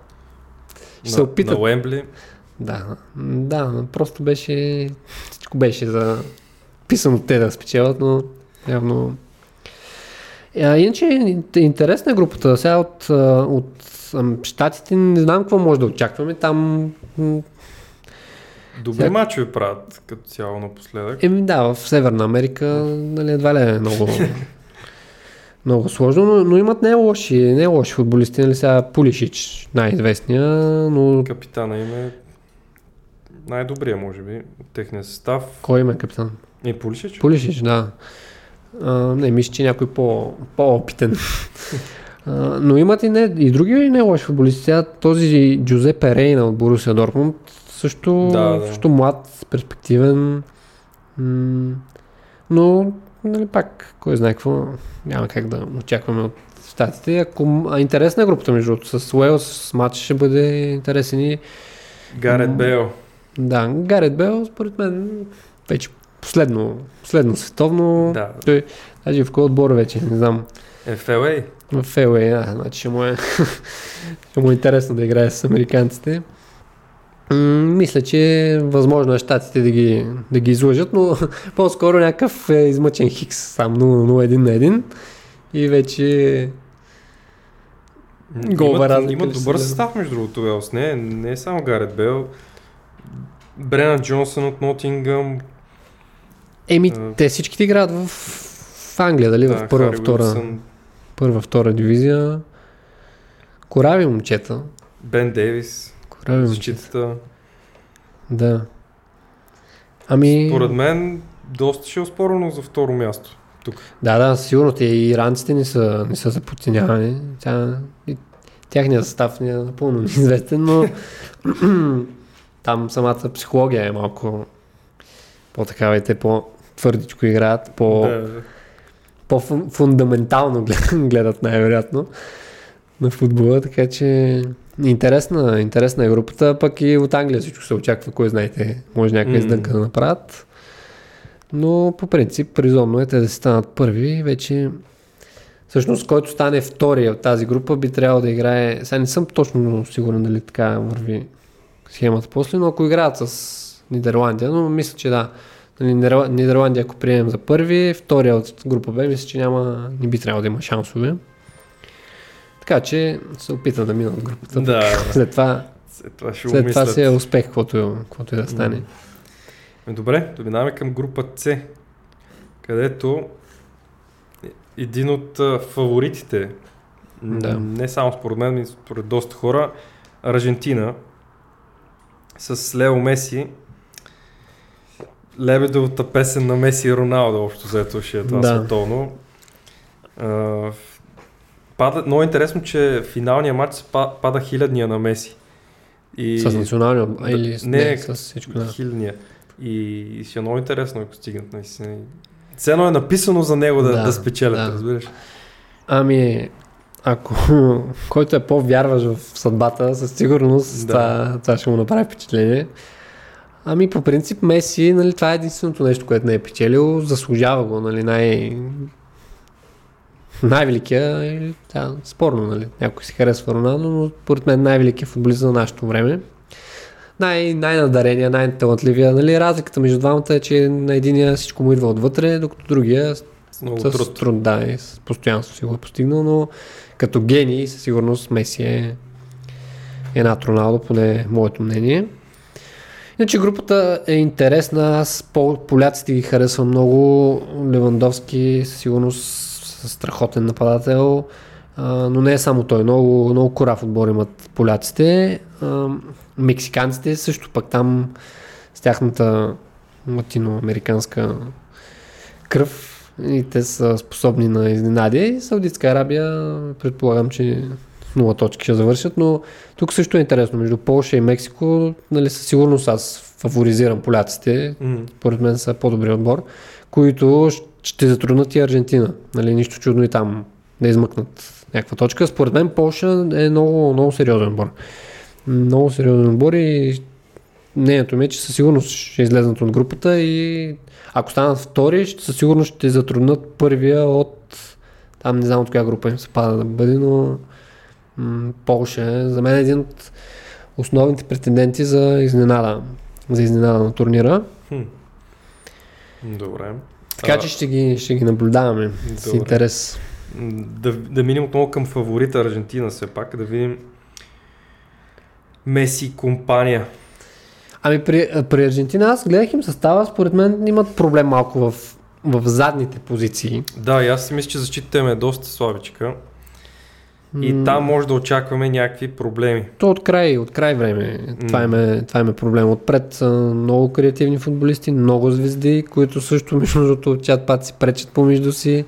Ще на, се опитат. На Уембли. Да, да, просто беше, всичко беше за писано те да спечелят, но Явно. А, иначе интересна е групата. Сега от, от щатите не знам какво може да очакваме. Там Добри Сега... мачове правят като цяло напоследък. Еми да, в Северна Америка нали, едва ли е много, (laughs) много сложно, но, но имат не лоши, не лоши футболисти. Нали, сега Пулишич най-известния, но... Капитана им е най-добрия, може би, от техния състав. Кой има е капитан? И Пулишич? Пулишич, да. А, не, мисля, че някой по, по-опитен. а, но имат и, не, и други не лоши футболисти. Сега този Джузепе Рейна от Борусия Дортмунд също, да, да. също млад, перспективен. М- но, нали, пак, кой знае какво, няма как да очакваме от щатите. Ако, а интересна е групата, между другото. С Уелс матч ще бъде интересен и... Гарет Бейл. Да, Гарет Бейл, според мен, вече последно, последно световно. Да. Той, даже в кой отбор вече, не знам. Е, в LA? В LA, да, значи ще му е, (laughs) ще му е интересно да играе с американците мисля, че възможно е щатите да ги, да ги излъжат, но (laughs) по-скоро някакъв е измъчен хикс, сам 0-0-1 на 1 и вече голова разлика. Има добър състав, между другото, Велс. Не, не е само Гарет Бел. Брена Джонсън от Нотингъм. Еми, а... те всички играят в, в Англия, дали? Да, в първа, втора, първа, втора дивизия. Корави момчета. Бен Дейвис. Прави защитата. Да. Ами... Според мен доста ще е спорно за второ място. Тук. Да, да, сигурно. Те и иранците не са, не са за подценяване. Тя, и, тяхният състав не е напълно (laughs) неизвестен, но (clears throat) там самата психология е малко по-такава и те по-твърдичко играят, по, да. по-фундаментално (laughs) гледат най-вероятно на футбола, така че Интересна, интересна е групата, пък и от Англия всичко се очаква, кой знаете, може някаква mm. издънка да направят. Но по принцип, резонно е те да си станат първи. Вече всъщност, който стане втори от тази група, би трябвало да играе. Сега не съм точно сигурен дали така върви схемата после, но ако играят с Нидерландия, но мисля, че да. Нали, Нидерландия, ако приемем за първи, втория от група Б, мисля, че няма, не би трябвало да има шансове. Така че се опита да мина от групата. Да. (laughs) След това, след това, ще след това си е успех, каквото, каквото и да стане. Добре, доминаваме към група С, където един от фаворитите, да. не само според мен, но и според доста хора, Аржентина с Лео Меси, Лебедовата песен на Меси и Роналдо, общо взето ще е това да. световно. Uh, пада, много интересно, че финалния матч пада хилядния на Меси. И... С националния да, или с, не, не, с всичко. Да. Хилядния. И, и ще е много интересно, ако стигнат наистина. Все едно е написано за него да, да, да спечелят, да. разбираш. Ами, ако (laughs) който е по-вярваш в съдбата, със сигурност да. това, това ще му направи впечатление. Ами по принцип Меси, нали, това е единственото нещо, което не е печелил, заслужава го, нали, най- най-великия е, да, спорно, нали? Някой си харесва Роналдо, но според мен най-великият футболист за нашето време. Най- най-надарения, най-талантливия. Нали? Разликата между двамата е, че на единия всичко му идва отвътре, докато другия с, Много с труд. труд. Да, и с постоянство си го е постигнал, но като гений със сигурност Меси е, е над Роналдо, поне моето мнение. Иначе групата е интересна, аз поляците ги харесвам много, Левандовски сигурност страхотен нападател, но не е само той. Много, много корав отбор имат поляците. Мексиканците също пък там с тяхната латиноамериканска кръв и те са способни на изненади. Саудитска Арабия предполагам, че нула точки ще завършат, но тук също е интересно. Между Полша и Мексико, нали, със сигурност аз фаворизирам поляците. Mm. Според мен са по-добри отбор, които ще затруднат и Аржентина. Нали, нищо чудно и там да измъкнат някаква точка. Според мен Полша е много, много сериозен отбор. Много сериозен отбор и мнението ми е, че със сигурност ще излезнат от групата и ако станат втори, със сигурност ще затруднат първия от там не знам от коя група им се пада да бъде, но м- Полша е за мен е един от основните претенденти за изненада, за изненада на турнира. Хм. Добре. Така че ще ги, ще ги наблюдаваме с Добре. интерес. М, Да, да минем отново към фаворита Аржентина все пак, да видим Меси компания. Ами при, при Аржентина аз гледах им състава, според мен имат проблем малко в, в задните позиции. Да, и аз си мисля, че защитата им е доста слабичка. И М, там може да очакваме някакви проблеми. То от край, от край време. Това, им е, това им е проблем. Отпред са много креативни футболисти, много звезди, които също (laughs) между другото чат пат си пречат помежду си.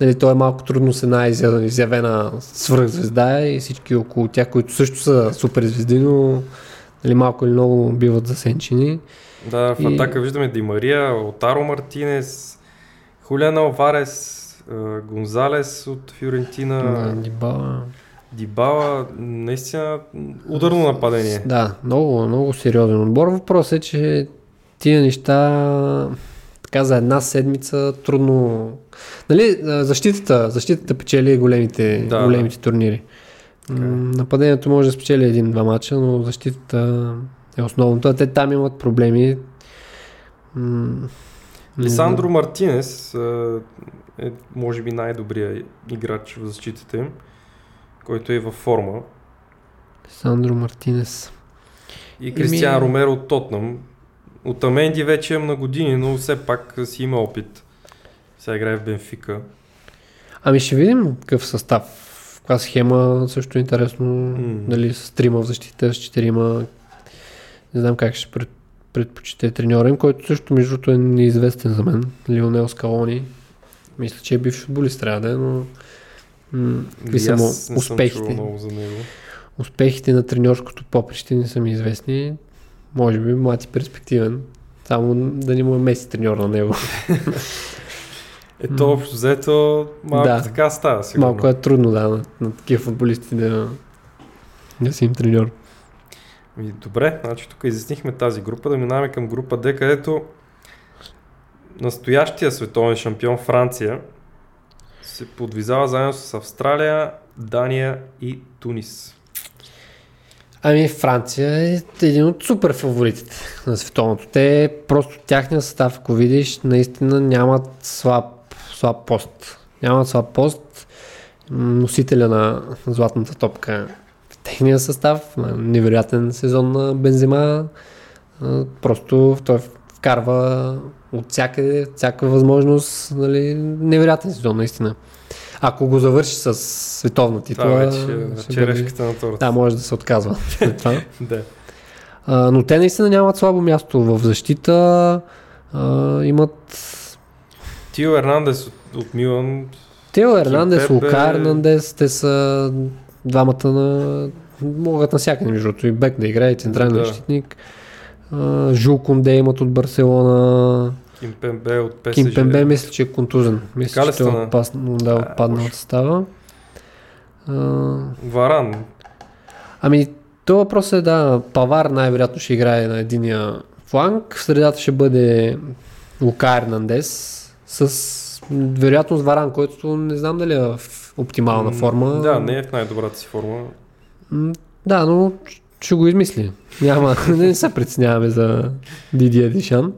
Нали, то е малко трудно с една изя- изявена свръхзвезда и всички около тях, които също са супер звезди, но нали, малко или много биват засенчени. Да, в И- атака виждаме Ди Мария, Отаро Мартинес, Хулян Алварес, а, Гонзалес от Фиорентина, На Дибала. Дибала, наистина ударно нападение. Да, много, много сериозен отбор. Въпросът е, че тия неща така за една седмица трудно... Нали, защитата, защитата печели големите, Да, големите турнири. Така е. Нападението може да спечели един-два мача, но защитата е основното. Те там имат проблеми. Лисандро. Мартинес е може би най-добрият играч в защитата им, който е във форма. Лисандро Мартинес. И Кристиан Еми- Ромеро от Тотнам. От Аменди вече е на години, но все пак си има опит. Сега играе в Бенфика. Ами ще видим какъв състав. Каква схема също е интересно. М. Дали с трима в защита, с четирима. Не знам как ще пред, предпочете треньора им, който също между другото е неизвестен за мен. Лионел Скалони. Мисля, че е бивш футболист трябва да е, но м, какви са му успехите? Успехите на треньорското поприще не са ми известни. Може би млад и перспективен. Само да не му е меси треньор на него. (laughs) Ето, общо взето, малко Да. така става сигурно. Малко е трудно, да, на, на такива футболисти да, да си им треньор. Ми, добре, значи тук изяснихме тази група, да минаваме към група Д, където настоящия световен шампион Франция се подвизава заедно с Австралия, Дания и Тунис. Ами Франция е един от супер фаворитите на световното. Те просто тяхния състав, ако видиш, наистина нямат слаб, слаб пост. Нямат слаб пост. Носителя на златната топка в техния състав. Невероятен сезон на Бензема. А, Просто той вкарва от всякъде, всяка възможност. Нали, невероятен сезон, наистина. Ако го завърши с световна титла, Това вече е ще бъде- черешката на торта. да, може да се отказва (laughs) това. (laughs) Да. А, но те наистина нямат слабо място в защита. А, имат Тио Ернандес от, от Милан. Тео Ернандес. Лука Ернандес, те са двамата на... могат навсякъде, между другото, и бек да играе, и централен Да. защитник. Жул Конде имат от Барселона. Кимпембе от ПСЖ. Ким Пембе мисля, че е контузен. Мисля, че той е отпас- да, отпадна от състава. А, Варан. Ами, то въпрос е да, Павар най-вероятно ще играе на единия фланг, в средата ще бъде Лука Ернандес с вероятност Варан, който не знам дали е в оптимална форма. Да, не е в най-добрата си форма. Да, но ще го измисли. Няма, (laughs) не се притесняваме за Дидия Дишан.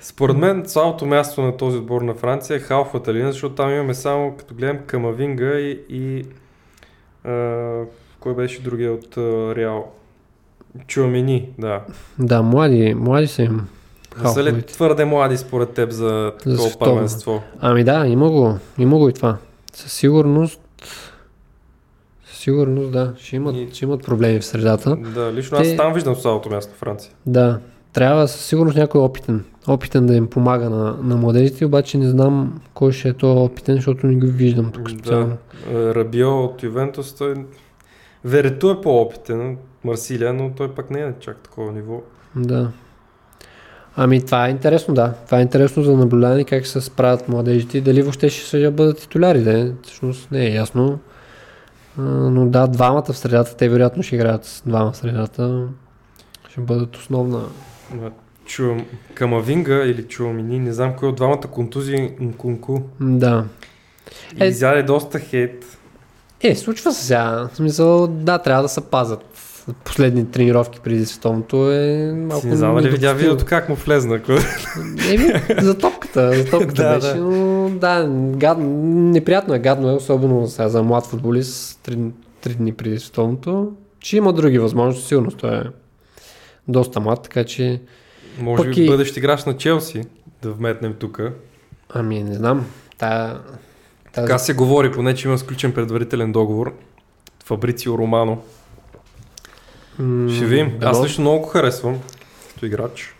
Според мен слабото място на този отбор на Франция е халфата линия, защото там имаме само, като гледам, Камавинга и, и а, кой беше другия от а, Реал? Чуамени, да. Да, млади, млади са им. Са ли твърде млади според теб за такова световно. първенство? Ами да, има го, има го и това. Със сигурност, със сигурност да, ще имат, И- ще имат проблеми в средата. Да, лично Те- аз там виждам слабото място в Франция. Да, трябва със сигурност някой опитен. Опитен да им помага на, на младежите, обаче не знам кой ще е то опитен, защото не го виждам тук специално. Да. Е, Рабио от Ювентус, той... Верето е по-опитен от Марсилия, но той пък не е чак такова ниво. Да. Ами това е интересно, да. Това е интересно за наблюдание как се справят младежите и дали въобще ще се бъдат титуляри, да. Всъщност не е ясно. Но да, двамата в средата, те вероятно ще играят с двама в средата. Ще бъдат основна. Чувам Камавинга или Чуамини, не знам кой от двамата контузии Нкунку. Да. И Е- изяде доста хейт. Е, случва се сега. В смисъл, да, трябва да се пазят. Последни тренировки преди световното е малко Не знам дали видя видеото как му влезна. Еми, за топката, за топката (laughs) Да, беше, да. но да, гад, неприятно е, гадно е, особено сега за млад футболист, три, три дни преди световното. Че има други възможности, сигурно той е доста млад, така че, Може Пък би и- бъдещ играч на Челси да вметнем тук. ами не знам, тая, тази, Така се говори, поне че има сключен предварителен договор. Фабрицио Романо. М, Ще видим. Аз лично много го харесвам като играч.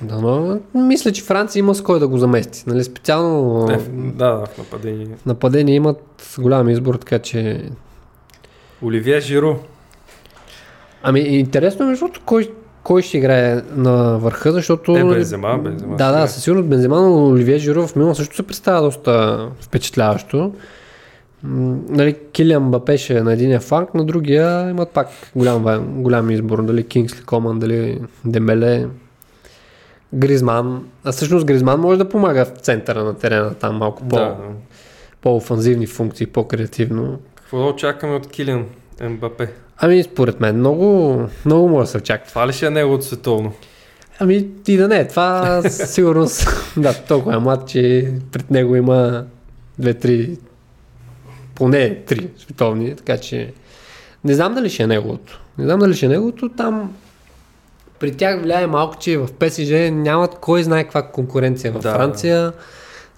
Дано, мисля, че Франция има с кой да го замести. Нали? Специално в- да, в нападение. нападение имат голям избор, така че... Оливие Жиро. Ами интересно е, между кой, кой ще играе на върха, защото... Е, Бензема, Бензема. Да, да, със сигурност Бензема, но Оливие Жиро в Милан също се представя доста впечатляващо. Нали, Килиан Бапеше на единия фланг, на другия имат пак голям, голям избор. Дали Кингсли Коман, дали Демеле, Гризман. А всъщност Гризман може да помага в центъра на терена, там малко по, Да, по-офанзивни функции, по-креативно. Какво да очакваме от Килиан Мбапе? Ами, според мен, много, много може да се очаква. Това ли ще е неговото световно? Ами и да не, това (laughs) сигурност, да, толкова е млад, че пред него има две-три, поне три световни, така че не знам дали ще е неговото. Не знам дали ще е неговото, там при тях влияе малко, че в ПСЖ нямат кой знае каква конкуренция в Да. Франция,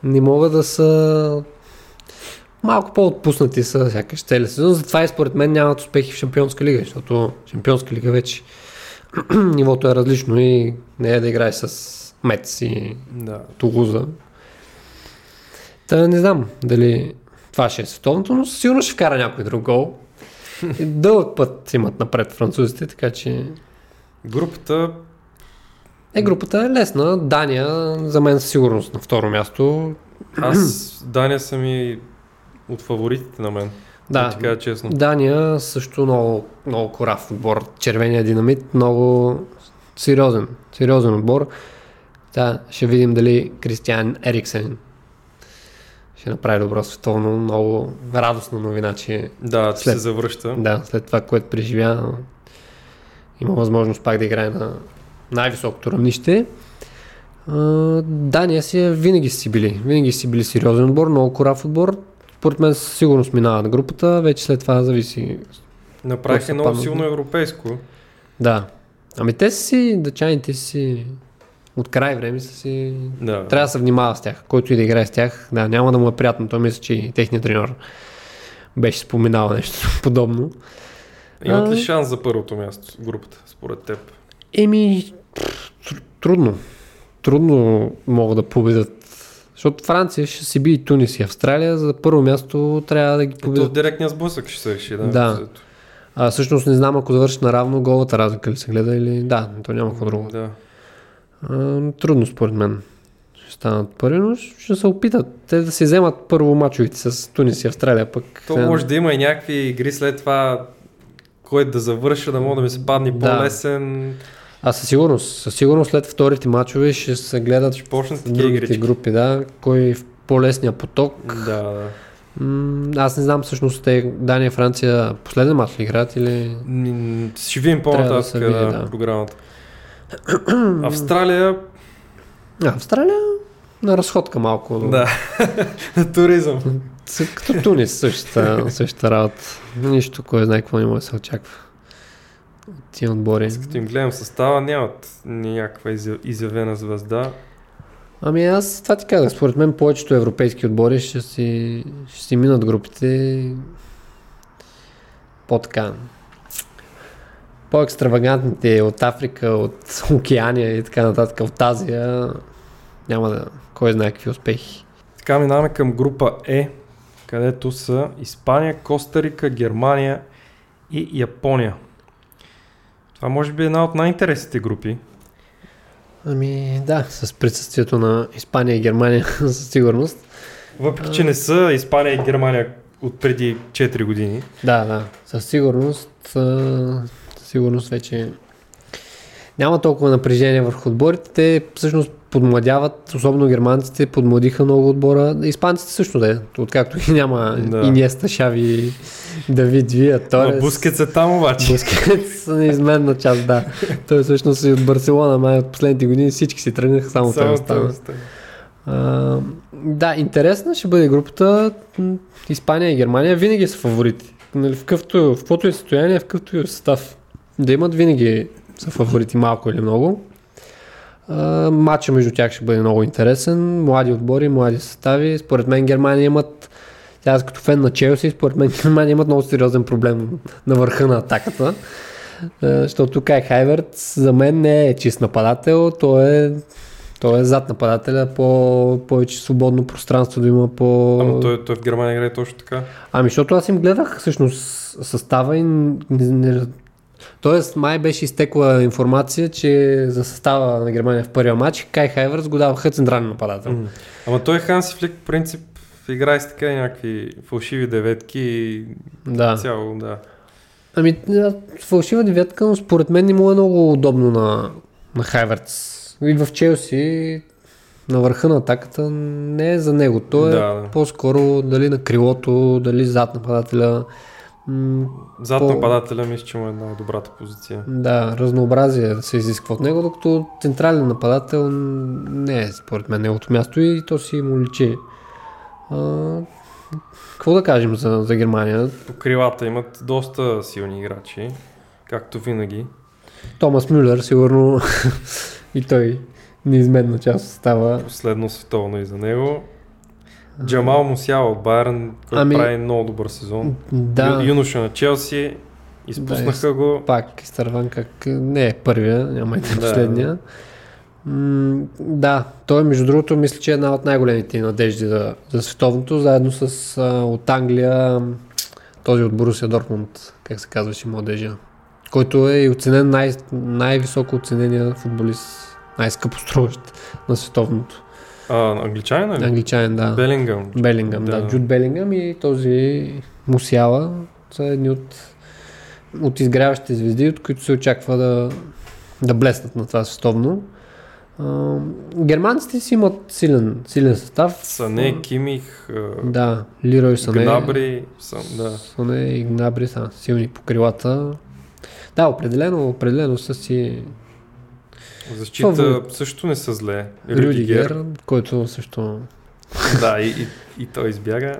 не могат да са малко по-отпуснати са сякаш целия сезон, затова и според мен нямат успехи в Шампионска лига, защото Шампионска лига вече (clears throat) нивото е различно и не е да играе с Мец и Да. Тулуза. Та не знам дали това ще е световното, но сигурно ще вкара някой друг гол. И дълъг път имат напред французите, така че... Групата, Е, групата е лесна. Дания за мен със сигурност на второ място. аз Дания са ми от фаворитите на мен. Да ти кажа честно. Дания също много, много корав отбор. Червения динамит, много сериозен, сериозен отбор. Да, ще видим дали Кристиан Ериксен ще направи добро световно. Много радостна новина, че Да, че След- се завръща. да, след това, което преживя, има възможност пак да играе на най-високото равнище. Дания си винаги си били. Винаги си били сериозен отбор, много корав отбор. Според мен със сигурност минава на групата, вече след това зависи. Направиха много силно европейско. Да. Ами те си, дъчаните си от край време са си... Да. Трябва да се внимава с тях. Който и да играе с тях, да, няма да му е приятно. Той мисля, че и техният треньор беше споменал нещо (laughs) подобно. Имат ли шанс за първото място в групата, според теб? Еми, тр- трудно. Трудно могат да победят. Защото Франция ще си би и Тунис и Австралия. За първо място трябва да ги То в победят. директния сблъсък ще се реши. Да. Да. А, всъщност не знам ако завърши наравно голата разлика ли се гледа или... Да, то няма какво друго. Да. А, трудно според мен. Ще станат първи, но ще се опитат. Те да си вземат първо мачовете с Тунис и Австралия, пък... То сега- може да има и някакви игри след това, който да завърша, да мога да ми се падне Да. по-лесен. А със сигурност, със сигурност след вторите мачове ще се гледат Ще почнат другите игрички. групи, да. Кой е в по-лесния поток. Да, да. М, аз не знам всъщност те Дания и Франция последен мач ли играят или... Ще видим по-нататък да, да. програмата. Австралия, Австралия на разходка малко. да, на туризъм. Като Тунис същата, същата работа. Нищо, кой знае какво не може да се очаква. Тия отбори. Като им гледам състава, нямат някаква изя- изявена звезда. Ами аз това ти казах, според мен повечето европейски отбори ще си, ще си минат групите по-така. По-екстравагантните от Африка, от Океания и така нататък, от Азия няма да кой знае какви успехи. Така минаваме към група Е, където са Испания, Коста Рика, Германия и Япония. Това може би е една от най-интересните групи. Ами да, с присъствието на Испания и Германия (laughs) със сигурност. Въпреки, че не са Испания и Германия от преди 4 години. Да, да, със сигурност, сигурност вече няма толкова напрежение върху отборите. Те всъщност подмладяват, особено германците, подмладиха много отбора. Испанците също да е, откакто ги няма Да. Инеста, Шави, Давид, Вия, Торес. Бускет е там обаче. Бускетс неизменна част, да. Той всъщност и от Барселона, май от последните години всички си тръгнаха, само Само той остана. А, да, интересна ще бъде групата. Испания и Германия винаги са фаворити. Нали, в, къвто, в каквото и състояние, в какъвто и състав да имат, винаги са фаворити малко или много. А, матча между тях ще бъде много интересен. Млади отбори, млади състави. Според мен Германия имат тя аз като фен на Челси, според мен Германия имат много сериозен проблем на върха на атаката. Защото Кай Хайверт за мен не е чист нападател, той е той е зад нападателя, по повече свободно пространство да има по... Ама той, той в Германия играе точно така. Ами, защото аз им гледах всъщност състава и не, не... Тоест, май беше изтекла информация, че за състава на Германия в първия матч Кай Хайверс го даваха централен нападател. М. Ама той Ханси Флик, по принцип, играе с така някакви фалшиви деветки и Да. цяло, да. Ами, фалшива девятка, но според мен не му е много удобно на, на Хайверц. И в Челси на върха на атаката не е за него. Той е Да, да. по-скоро дали на крилото, дали зад нападателя. М, Зад По- нападателя мисля, че му е най-добрата позиция. Да, разнообразие се изисква от него, докато централен нападател не е според мен неговото място и то си му личи. А, какво да кажем за, за Германия? По крилата имат доста силни играчи, както винаги. Томас Мюлер, сигурно (laughs) и той неизменна част става. Последно световно и за него. Джамал Мусяла Байерн, който Ами- прави много добър сезон. Да, Ю, юноша на Челси, изпуснаха Да, го. пак изтърван как не е първия, няма и да е последния. М, да, той между другото мисля, че е една от най-големите надежди за, за световното, заедно с а, от Англия този от Борусия Дортмунд, как се казваше младежа, който е и оценен най- най-високо оценения футболист, най-скъпо струващ на световното. А, англичанин, нали? Англичанин, да. Белингъм. Белингъм, да. Да. Джуд Белингъм и този Мусяла са едни от, от изгряващите звезди, от които се очаква да, да блеснат на това световно. А, германците си имат силен, силен състав. Сане, Кимих, а, Да, Лирой Сане. Гнабри, съм, да. Сане и Гнабри са силни по крилата. Да, определено, определено са си Защита Фаворит. също не са зле. Рюдигер, който също Да, и, и, и той избяга.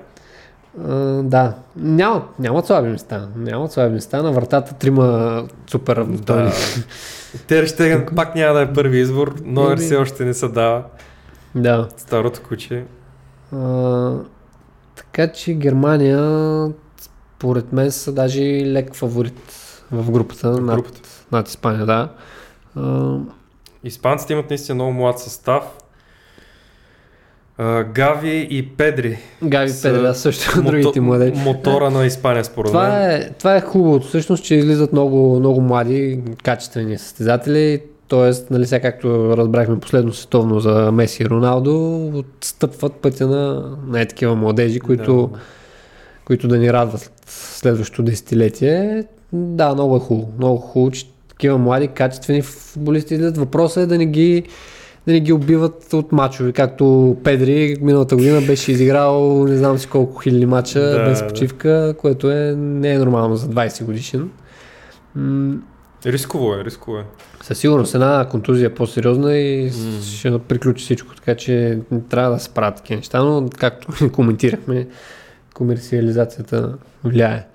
А, да, няма, нямат слаби места. Нямат слаби места. На вратата трима супер равностойни. Да. Тер Штеген пак няма да е първи избор. Нойер Еми. все още не се дава. Да. Старото куче. А, така че Германия, според мен, са даже лек фаворит в групата, В над, групата. над Испания, да. А, Испанците имат наистина много млад състав. Гави и Педри. Гави са Педра също, мото- другите младежи. Мотора на Испания, според мен. Това е, това е хубавото, всъщност, че излизат много, много млади, качествени състезатели. Тоест, нали, сега както разбрахме последно световно за Меси и Роналдо, отстъпват пътя на, на е такива младежи, които, Да. които да ни радват следващото десетилетие. Да, много е хубаво. Много хубаво, че такива млади, качествени футболисти излизат. Въпросът е да не ги да не ги убиват от мачове, както Педри миналата година беше изиграл не знам си колко хиляди мача Да, без да. почивка, което е, не е нормално за 20 годишен. М- Рисково е, рисково е. със сигурност една контузия е по-сериозна и mm. ще приключи всичко, така че не трябва да се правят такива неща, но както (laughs) коментирахме, комерциализацията влияе.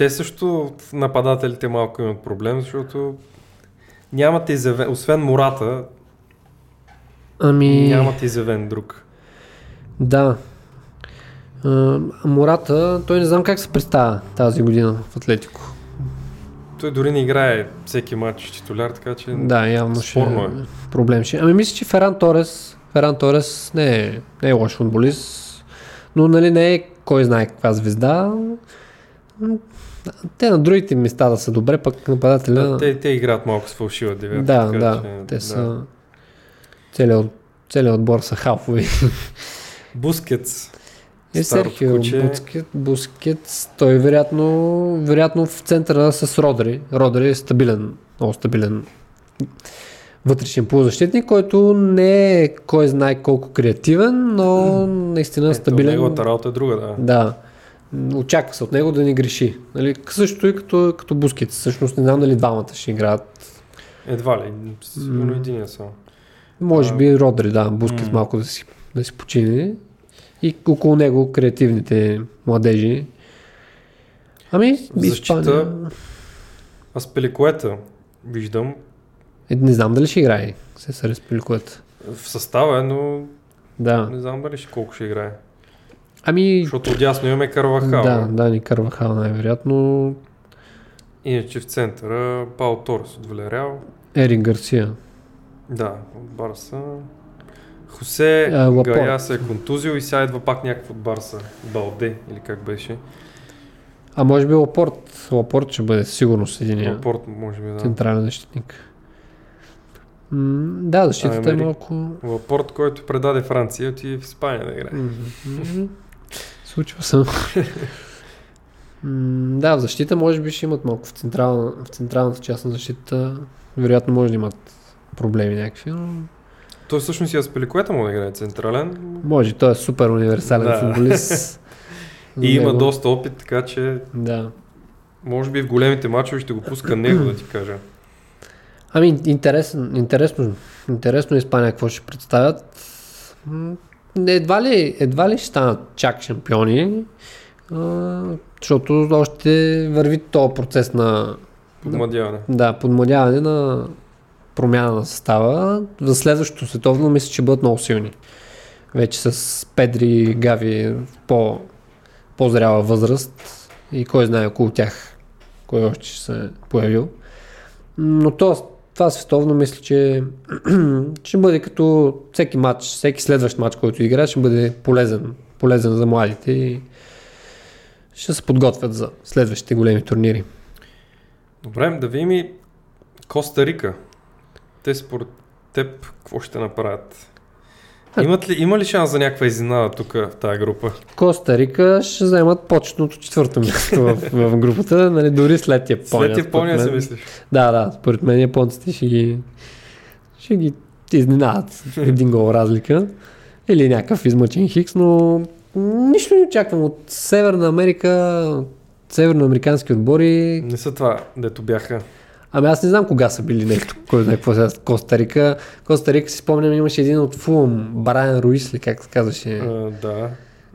Те също нападателите малко имат проблем, защото нямат изявен, освен Мората, Ами... нямат изявен друг. Да. А, Мората, той не знам как се представя тази година в Атлетико. Той дори не играе всеки матч титуляр, така че Да, явно ще е. проблем ще. Ами мисля, че Феран Торес, Феран Торес не е, не е лош футболист, но нали не е кой знае каква звезда. Те на другите места да са добре, пък нападателя... Да, те, те играят малко с фалшива девятка. да, така да, че, те са... Целият, целият отбор са халфови. Бускетс. Старото Серхио. Бускет, Бускет, той вероятно, вероятно в центъра с Родри. Родри е стабилен, много стабилен вътрешен полузащитник, който не е кой знае колко креативен, но наистина Ето, стабилен. Неговата работа е друга, да. Да. Очаква се от него да не греши. Нали? Същото и като, като Бускет. Всъщност не знам дали двамата ще играят. Едва ли, сигурно единия само. Може би Родри, да, Бускет М. малко да си, да си почине. И около него креативните младежи. Ами, Защита. Испания... Аз Пеликуета виждам Е, не знам дали ще играе. Се се разпиликуват. в състава, е, но Да. не знам дали ще колко ще играе. Ами, Защото отясно имаме Карвахал. да, да, ни Карвахал най-вероятно. Иначе в центъра Пао Торес от Валереал. Ерик Гарсия. Да, от Барса. Хосе А, Лапорт. Гая се е контузил и сега идва пак някакъв от Барса. Балде или как беше. А може би Лапорт. Лапорт ще бъде със сигурност един Лапорт, може би, да. централен защитник. М, да, защитата е малко... Лапорт, който предаде Франция, отиде в Испания да играе. Мгм. Случва се. М, Да, в защита може би ще имат малко в, централна, в централната част на защита. Вероятно може да имат проблеми някакви, но Той всъщност и Аспеликуета му да играе централен. може. Той е супер универсален Да. футболист. (laughs) И има него- доста опит, така че Да. може би в големите мачове ще го пуска него да ти кажа. Ами, интересен, интересно, интересно е Испания какво ще представят. Едва ли, едва ли ще станат чак шампиони, а, защото още върви този процес на Подмладяване. да, подмладяване на промяна на състава. За следващото световно мисля, че бъдат много силни. Вече с Педри и Гави по, по-зряла възраст и кой знае около тях кой още ще се е появил. Но то, това световно мисля, че (clears throat) ще бъде като всеки матч, всеки следващ матч, който играе, ще бъде полезен, полезен за младите и ще се подготвят за следващите големи турнири. Добре, да видим и Коста Рика. Те според теб какво ще направят? Имат ли, има ли шанс за някаква изненада тук в тази група? Коста Рика ще вземат почетното четвърто място в, в групата, нали, дори след Япония. След Япония се мислиш. Да, да, според мен японците ще ги, ще ги изненадат. (laughs) Един гол разлика. Или някакъв измъчен хикс, но нищо не очаквам от Северна Америка, северноамерикански отбори. Не са това, дето бяха. Ами аз не знам кога са били нещо, кой знае какво сега Коста Рика. Коста Рика си спомням, имаше един от Фулъм, Брайан Руис ли, как се казваше, А, да.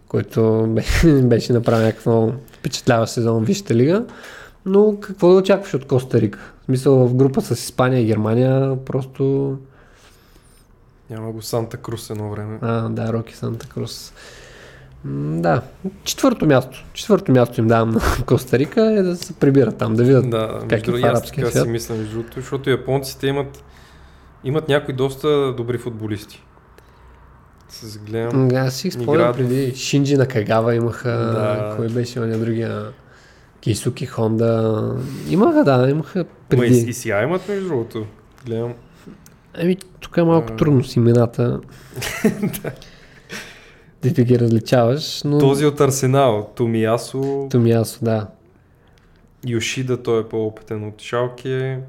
който (laughs) беше, беше направил някакво впечатляващ сезон в Висшата лига. Но какво да очакваш от Коста Рика? В смисъл в група с Испания и Германия просто... Няма го Санта Крус едно време. А, да, Роки Санта Крус. Да, четвърто място. Четвърто място им давам на (laughs) Коста Рика е да се прибират там, да видят. Да, как между е в арабския свят. си мисля, между другото, защото японците имат, имат някои доста добри футболисти. Се гледам. Аз си спомням преди Шинджи на Кагава имаха, Да. кой беше оня другия, Кейсуки Хонда. Имаха, да, имаха Ма преди. и, и сега имат, между другото. Гледам. Еми, тук е малко А. трудно с имената. да (laughs) ти ги различаваш, но... Този от Арсенал, Томиясо, Томиасо, да. Йошида, той е по-опитен от Шалке.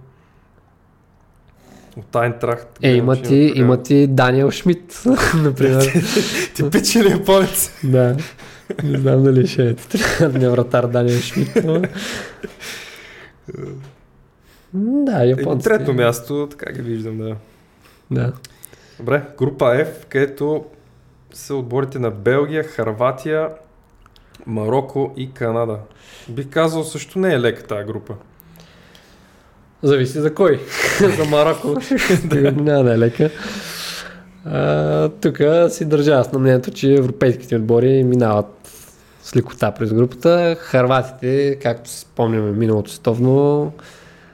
От Айнтрахт. Е, има ти, има ти Даниел Шмидт, (laughs) например. Типичен японец. да. Не знам дали ще е титулярния вратар Даниел Шмидт, но... Да, Е, японците. трето място, така ги виждам, да. Да. Добре, група F, където са отборите на Белгия, Харватия, Марокко и Канада. Бих казал, също не е лека тази група. Зависи за кой. (laughs) за Марокко. Няма да е лека. Тук си държа аз на мнението, че европейските отбори минават с лекота през групата. Харватите, както си спомняме миналото световно,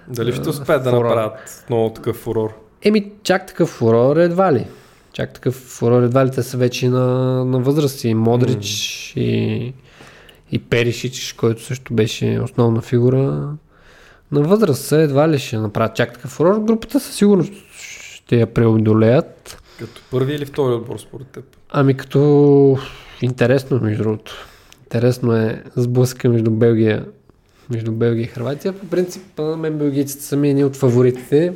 Дали ще успеят да направят много такъв фурор? еми чак такъв фурор едва ли. Чак такъв фурор едва ли те са вече на, на възраст и Модрич и, и Перишич, който също беше основна фигура. На възраст са едва ли ще направят чак такъв фурор. Групата със сигурност ще я преодолеят. Като първи или втори отбор според теб? Ами като интересно, между другото. Интересно е сблъска между Белгия, между Белгия и Хрватия. По принцип, на мен белгийците са ми едни от фаворитите.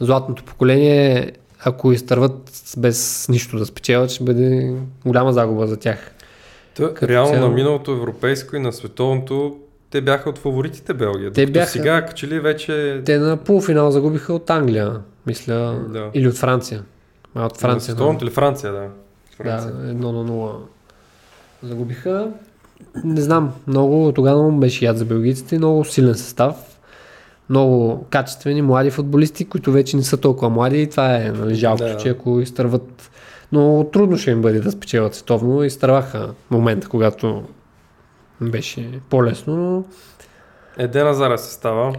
златното поколение, ако изтърват без нищо да спечелят, ще бъде голяма загуба за тях. Та, реално цяло... на миналото европейско и на световното те бяха от фаворитите Белгия. Те бяха... сега, че ли вече... Те на полуфинал загубиха от Англия, мисля, да. или от Франция. А, от Франция. Световното или Франция, да. Франция. Да, едно на нула загубиха. Не знам, много тогава беше яд за белгийците, много силен състав, много качествени млади футболисти, които вече не са толкова млади и това е нали, жалко, да. че ако изтърват но трудно ще им бъде да спечелят световно. Изтърваха момента, когато беше по-лесно, но... Еден Азара се става.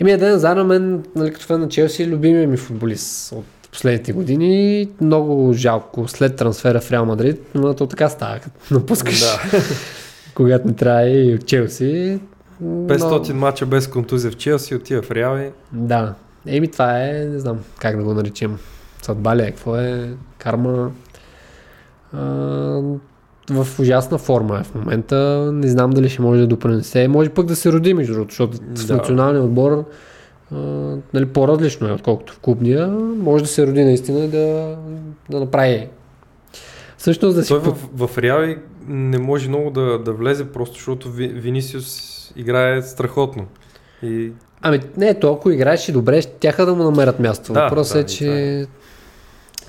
Еми, Еден Азар на мен, нали, като фен на Челси, любимия ми футболист от последните години. Много жалко след трансфера в Реал Мадрид, но то така става, като напускаш. Да. (laughs) когато не трябва и от Челси. 500 но... мача без контузия в Челси, отива в Реал и... Да. Еми това е, не знам как да го наречем. Съдба ли е, какво е, карма. А, в ужасна форма е в момента. Не знам дали ще може да допринесе. Може пък да се роди, между другото, защото да. в националния отбор а, нали, по-различно е, отколкото в клубния. Може да се роди наистина да, да направи. Всъщност да си... Той в, в Реал не може много да, да влезе, просто защото Винисиус играе страхотно. И... Ами не, то ако играеше добре, тяха да му намерят място. Да, Въпросът да, е, че... Е.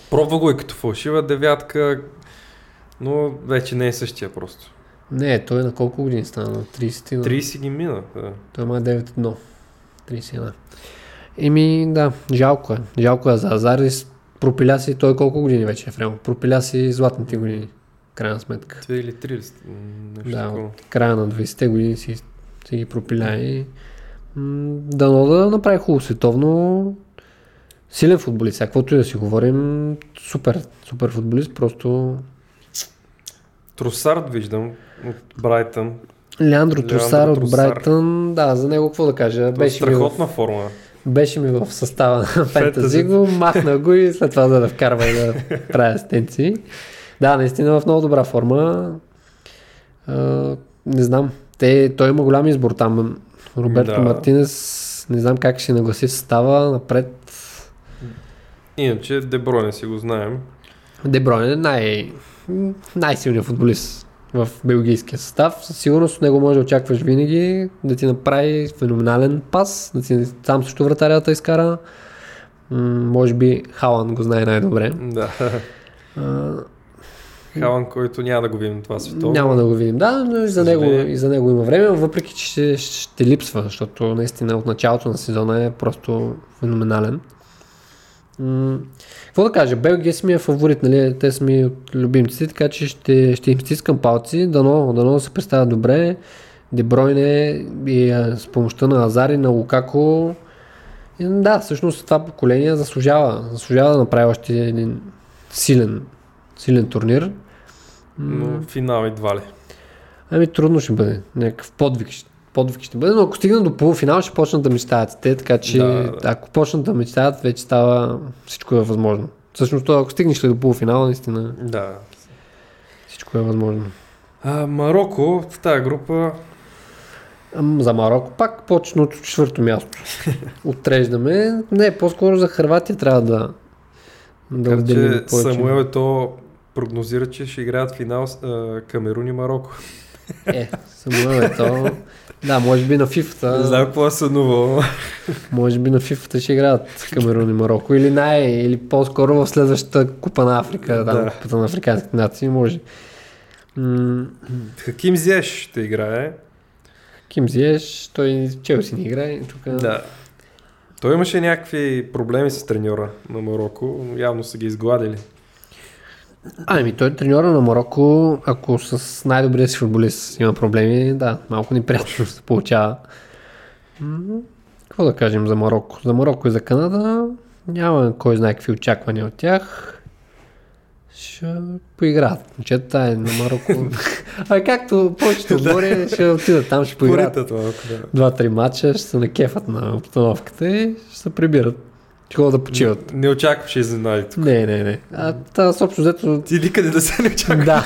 Пробва го и като фалшива девятка, но вече не е същия просто. Не, той на колко години стана? На 30? На... 30 ги мина, да. Той има 9-1. 31. Еми, да, жалко е. Жалко е за Азарис. Пропиля си той колко години вече е Реал. Пропиля си златните години. Крайна сметка. 2 или 3 нещо Да, от края на 20-те години си, си ги пропиля и дано да направи хубаво световно силен футболист. Каквото и да си говорим, супер, супер футболист, просто... Тросард виждам от Брайтън. Леандро Тросар от Брайтън, да, за него какво да кажа. Това беше страхотна в... форма. Беше ми в състава на Фентази го, махна го и след това да, да вкарва и да прави асистенции. Да, наистина в много добра форма. А, не знам. Те, той има голям избор там. Роберто да. Мартинес, не знам как ще нагласи състава напред. Иначе Дебройне си го знаем. Дебройне е най- най-силният футболист в белгийския състав. Със сигурност от него може да очакваш винаги да ти направи феноменален пас, да ти сам също вратарята изкара. М- може би Халан го знае най-добре. Да. Халан, който няма да го видим това световно. Няма да го видим, да, но и за, него, и за него има време, въпреки че ще, ще липсва, защото наистина от началото на сезона е просто феноменален. Какво да кажа, Белгия си ми е фаворит, нали? те са ми от любимците, така че ще, ще им стискам палци, дано, дано да се представят добре. Дебройне и с помощта на Азари, на Лукако. И, да, всъщност това поколение заслужава, заслужава да направи още един силен, силен турнир. Но финал едва ли. Ами трудно ще бъде. Някакъв подвиг ще подвиг ще бъде, но ако стигна до полуфинал, ще почнат да мечтаят те, така че да, да. ако почнат да мечтаят, вече става всичко е възможно. Всъщност, ако стигнеш ли до полуфинала, наистина да. всичко е възможно. А, Марокко в тази група за Марокко пак почна от четвърто място. (laughs) Отреждаме. Не, по-скоро за Харватия трябва да, да отделим повече. Самуел е то прогнозира, че ще играят финал с Камерун и Марокко. Е, то. Да, може би на FIFA. Не знам какво е сънувал. Може би на FIFA ще играят Камерун и Марокко. Или най, или по-скоро в следващата купа на Африка, да. купата на африканските нации, може. М- Хаким Зиеш ще играе. Хаким Зиеш, той Челси не играе. Тук... Да. Той имаше някакви проблеми с треньора на Марокко. Явно са ги изгладили. Ами той е треньора на Марокко, ако с най-добрия си футболист има проблеми, да, малко неприятно (laughs) се получава. Какво да кажем за Марокко? За Марокко и за Канада няма кой знае какви очаквания от тях. Ще поиграят. Момчета е на Марокко. (laughs) а както повечето (laughs) отбори ще отидат там, ще поиграят. Два-три матча, ще се накефат на обстановката и ще се прибират. Такова да почиват. Не, не очакваш изненади тук. Не, не, не. А това с общо взето... Ти никъде да се не очаква. Да.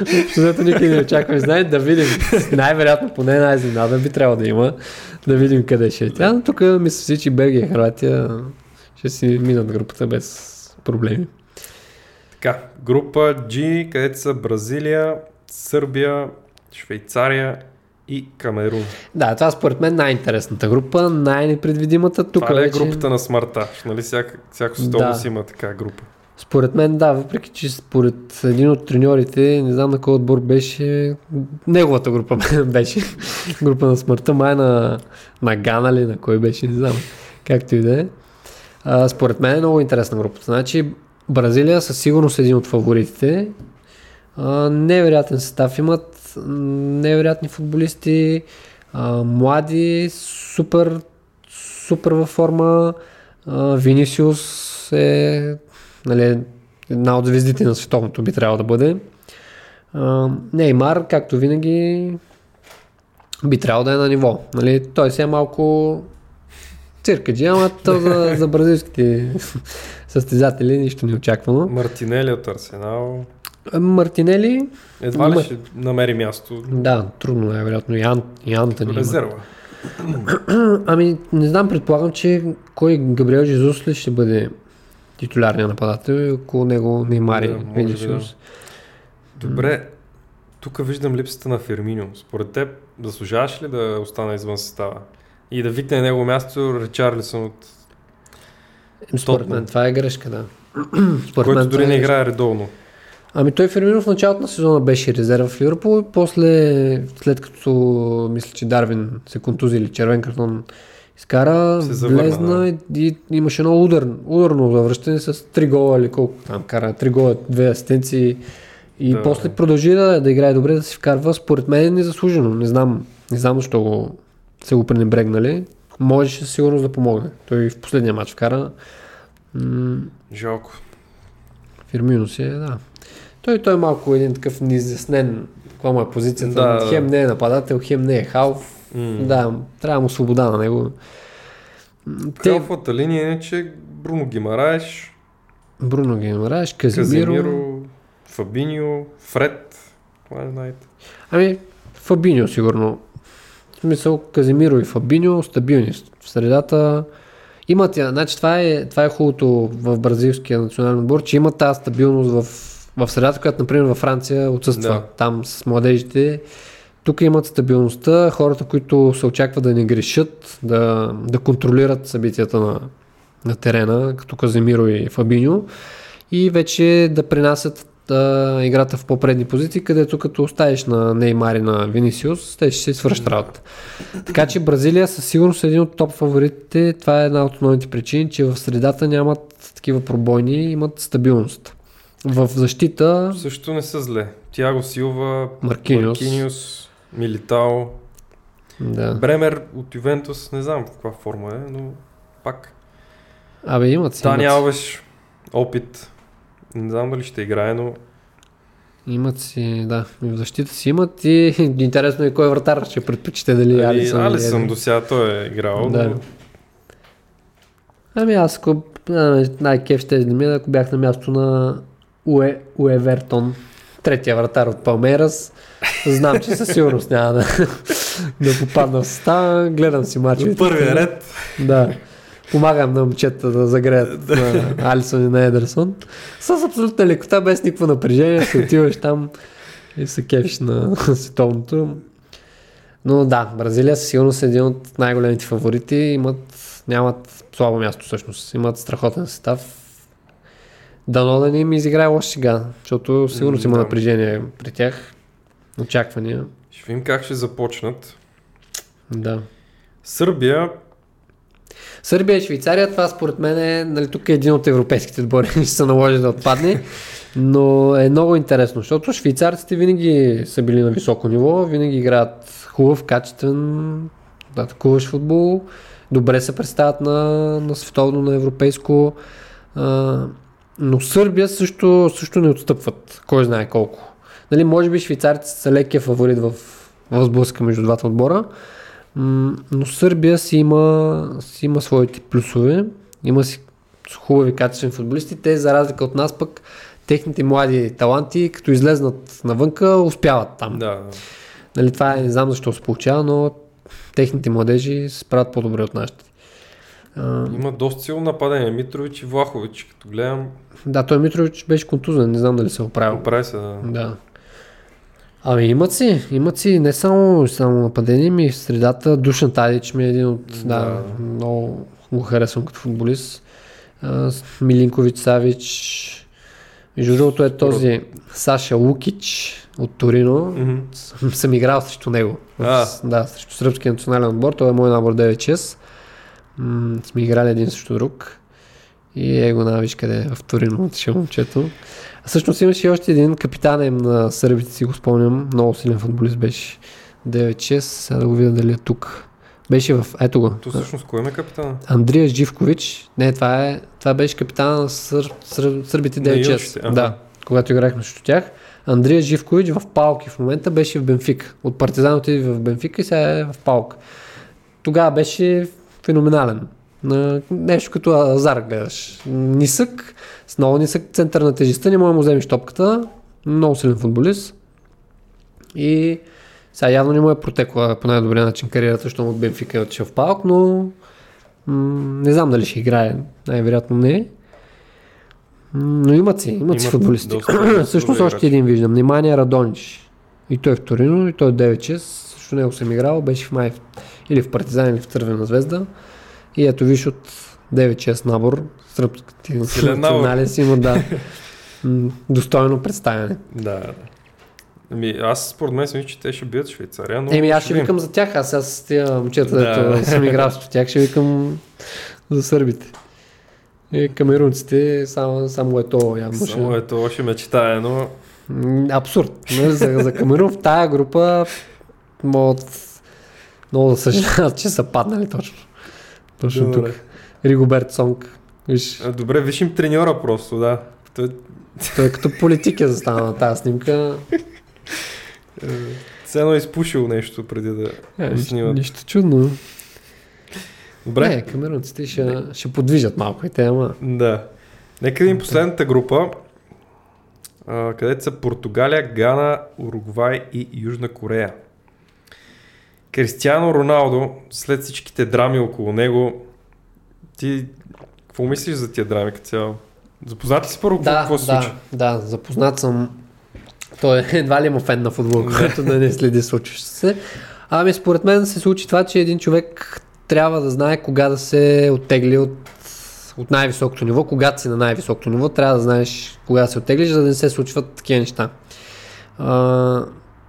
Общо взето никъде не очакваш. Знае да видим. Най-вероятно поне най изненада би трябвало да има. Да видим къде ще е тя. Но тук мисля си, че Белгия и Хрватия ще си минат групата без проблеми. Така, група G, където са Бразилия, Сърбия, Швейцария и Камерун. Да, това според мен най-интересната група, най-непредвидимата. Тук Това е вече... групата на смъртта? Нали всяка, всяко световно Да. си има така група. Според мен да, въпреки че според един от треньорите, не знам на кой отбор беше, неговата група (laughs) беше, група на смъртта, май на, на Гана ли, на кой беше, не знам, както и да е. Според мен е много интересна групата. Значи Бразилия със сигурност е един от фаворитите. Невероятен състав имат, невероятни футболисти, а, млади, супер, супер във форма. Винисиус е нали, една от звездите на световното би трябвало да бъде. А, Неймар, както винаги, би трябвало да е на ниво. Нали, той си е малко циркаджи, ама за, за бразилските (laughs) състезатели нищо не е очаквано. Мартинели от Арсенал. Мартинели, Едва ли Мар- ще намери място да, трудно е, вероятно. И, Ан, и Антони. резерва. (clears throat) Ами, не знам, предполагам, че кой Габриел Жезус ли ще бъде титулярния нападател и около него Неймари, Да, Винисиус. Добре, тук виждам липсата на Фермино. Според теб, заслужаваш ли да остане извън състава? И да викне на него място Ричарлисън, от Според мен това е грешка, да. (clears throat) Според който мен дори това не е играе редовно. Ами той Фермино в началото на сезона беше резерва в Ливърпул, после след като мисля, че Дарвин се контузи или червен картон изкара, влезна и, и, имаше едно удар, ударно завръщане с 3 гола или колко там кара, 3 гола, 2 асистенции и Да. после продължи да, да играе добре, да се вкарва, според мен е незаслужено, не знам, не знам защо го, се го пренебрегнали, можеше със сигурност да помогне. Той в последния матч вкара. М- Жалко. Фирмино си е, да. Той, той е малко един такъв неизяснен, каква му е позицията. Да, хем не е нападател, хем не е халф. М. Да, трябва му свобода на него. М, Те, Халфата линия е, че Бруно Гимараеш, Бруно Гемараш, Казимиро. Казимиро, Фабиньо, Фред. Това не знаете. Ами, Фабиньо сигурно. В смисъл, Казимиро и Фабиньо стабилни в средата. Имат, значи това е, това е хубавото в бразилския национален отбор, че има тази стабилност в, в средата, която, например, във Франция отсъства. Да. Там с младежите. Тук имат стабилността, хората, които се очаква да не грешат, да, да контролират събитията на, на терена, като Казимиро и Фабиньо, и вече да принасят а, играта в по-предни позиции, където като оставиш на Неймар и на Винисиус, те ще се свършат работа. Така че Бразилия със сигурност е един от топ фаворитите. Това е една от основните причини, че в средата нямат такива пробойни, имат стабилност. В защита Също не са зле. Тяго Силва, Маркиниус. Маркиниус Милитао. Да. Бремер от Ювентус, не знам в каква форма е, но пак. Абе имат си. Си. Алвеш, опит. Не знам дали ще играе, но имат си, да. В защита си имат и (laughs) интересно е кой вратар ще предпочете дали Ами, Алисън. Алисън до сега той е играл, Да. но Ами аз ако най-кеф ще да е, ако бях на място на Уе, Уевертон, третия вратар от Палмерас, знам, че със сигурност няма да, да попадна в състава, гледам си мачовете. първия ред. Да. Помагам на момчета да загреят на Алисон и на Едерсон. С абсолютна лекота, без никакво напрежение, се отиваш там и се кефиш на световното. Но да, Бразилия със сигурност е един от най-големите фаворити. Имат, нямат слабо място всъщност. Имат страхотен състав. Дано да не им изиграе лош сега, защото сигурно има Да. напрежение при тях. Очаквания. Ще видим как ще започнат. Да. Сърбия, Сърбия и Швейцария, това според мен е, нали, тук е един от европейските отбори, (laughs) ще се наложи да отпадне, но е много интересно, защото швейцарците винаги са били на високо ниво, винаги играят хубав, качествен, да, атакуваш футбол, добре се представят на, на световно, на европейско, а, но Сърбия също, също не отстъпват, кой знае колко. Нали, може би швейцарците са лекия фаворит в, в сблъска между двата отбора, но Сърбия си има, си има своите плюсове, има си хубави качествени футболисти. Те, за разлика от нас пък, техните млади таланти, като излезнат навънка, успяват там. да, Нали, това е, не знам защо се получава, но техните младежи се справят по-добре от нашите. А, Има доста силно нападение. Митрович и Влахович, като гледам, да, той Митрович беше контузен, не знам дали се е оправил. оправи се. Да. Да. Ами имат си, имат си не само, само нападение, ми в средата Душан Тадич ми е един от, да, Да. много го харесвам като футболист. А, Милинкович Савич. Между другото е този Саша Лукич от Торино. Мгм. Съм, играл срещу него. А. Да, срещу сръбския национален отбор. Той е мой набор 9-6. М- сме играли един срещу друг. И е го на виж къде е в Торино отишъл момчето. А всъщност имаше и още един капитанем на сърбите, си го спомням. Много силен футболист беше. 9-6. Сега да го видя дали е тук. Беше в... Ето го. То всъщност кой ме капитана? Андрия Живкович. Не, това, е, това беше капитана на сър, сър, сърбите На 9-6. юношите, аха. Да, когато играхме срещу тях. Андрия Живкович в Палки в момента беше в Бенфик. От Партизан отиде в Бенфика и сега е в Палк. Тогава беше феноменален. На нещо като Азар гледаш. Нисък, с много нисък център на тежестта, не може да му вземеш топката. Много силен футболист. И сега явно не му е протекла по най-добрия начин кариерата, защото от Бенфика е отишъл в Палк, но м- не знам дали ще играе. Най-вероятно не. Но имат си, имат си Имат футболисти. доста добри Всъщност още един виждам. Внимание Радонич. И той е в Торино, и той е 9-6. Също него съм играл. Беше в май или в Партизан, или в Тървена звезда. И ето виж от 9-6 набор. Сръбските национален си има, да. (laughs) Достойно представяне. Да, да. Ами аз според мен съм, че те ще бият Швейцария, но... Еми аз ще викам за тях, аз сега с тия момчета, Да. дето съм играл с тях, ще викам за сърбите. И камерунците, само, само ето явно ще... Само ето, още мечтая, но... Абсурд. За, за Камерун в тая група могат много да съжаляват, че са паднали точно. Точно Добре. тук. Ригоберт Сонг. Виж, А, Добре, виж им треньора просто, да. Той той е като политик е застана на тази снимка. все едно е изпушил нещо преди да Е, снимат. нищо чудно. Добре, Не, камерунците ще, ще подвижат малко и те, ама. да. Нека видим последната група, където са Португалия, Гана, Уругвай и Южна Корея. Кристиано Роналдо, след всичките драми около него, ти какво мислиш за тия драми като цяло? Запознат ли си първо Да, какво се да, случи? да, запознат съм. Той (laughs) едва ли има фен на футбол, който да не следи случващото се. Ами според мен се случи това, че един човек трябва да знае кога да се оттегли от, от най-високото ниво. Когато си на най-високото ниво, трябва да знаеш кога да се оттеглиш, за да не се случват такива неща. А,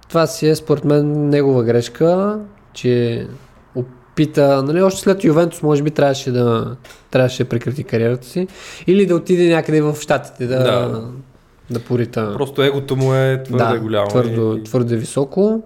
това си е според мен негова грешка, че опита, нали, още след Ювентус може би трябваше да, трябваше да прекрати кариерата си или да отиде някъде в Штатите да, Да. да. порита. Просто егото му е твърде да, голямо. Твърдо, и- твърде високо.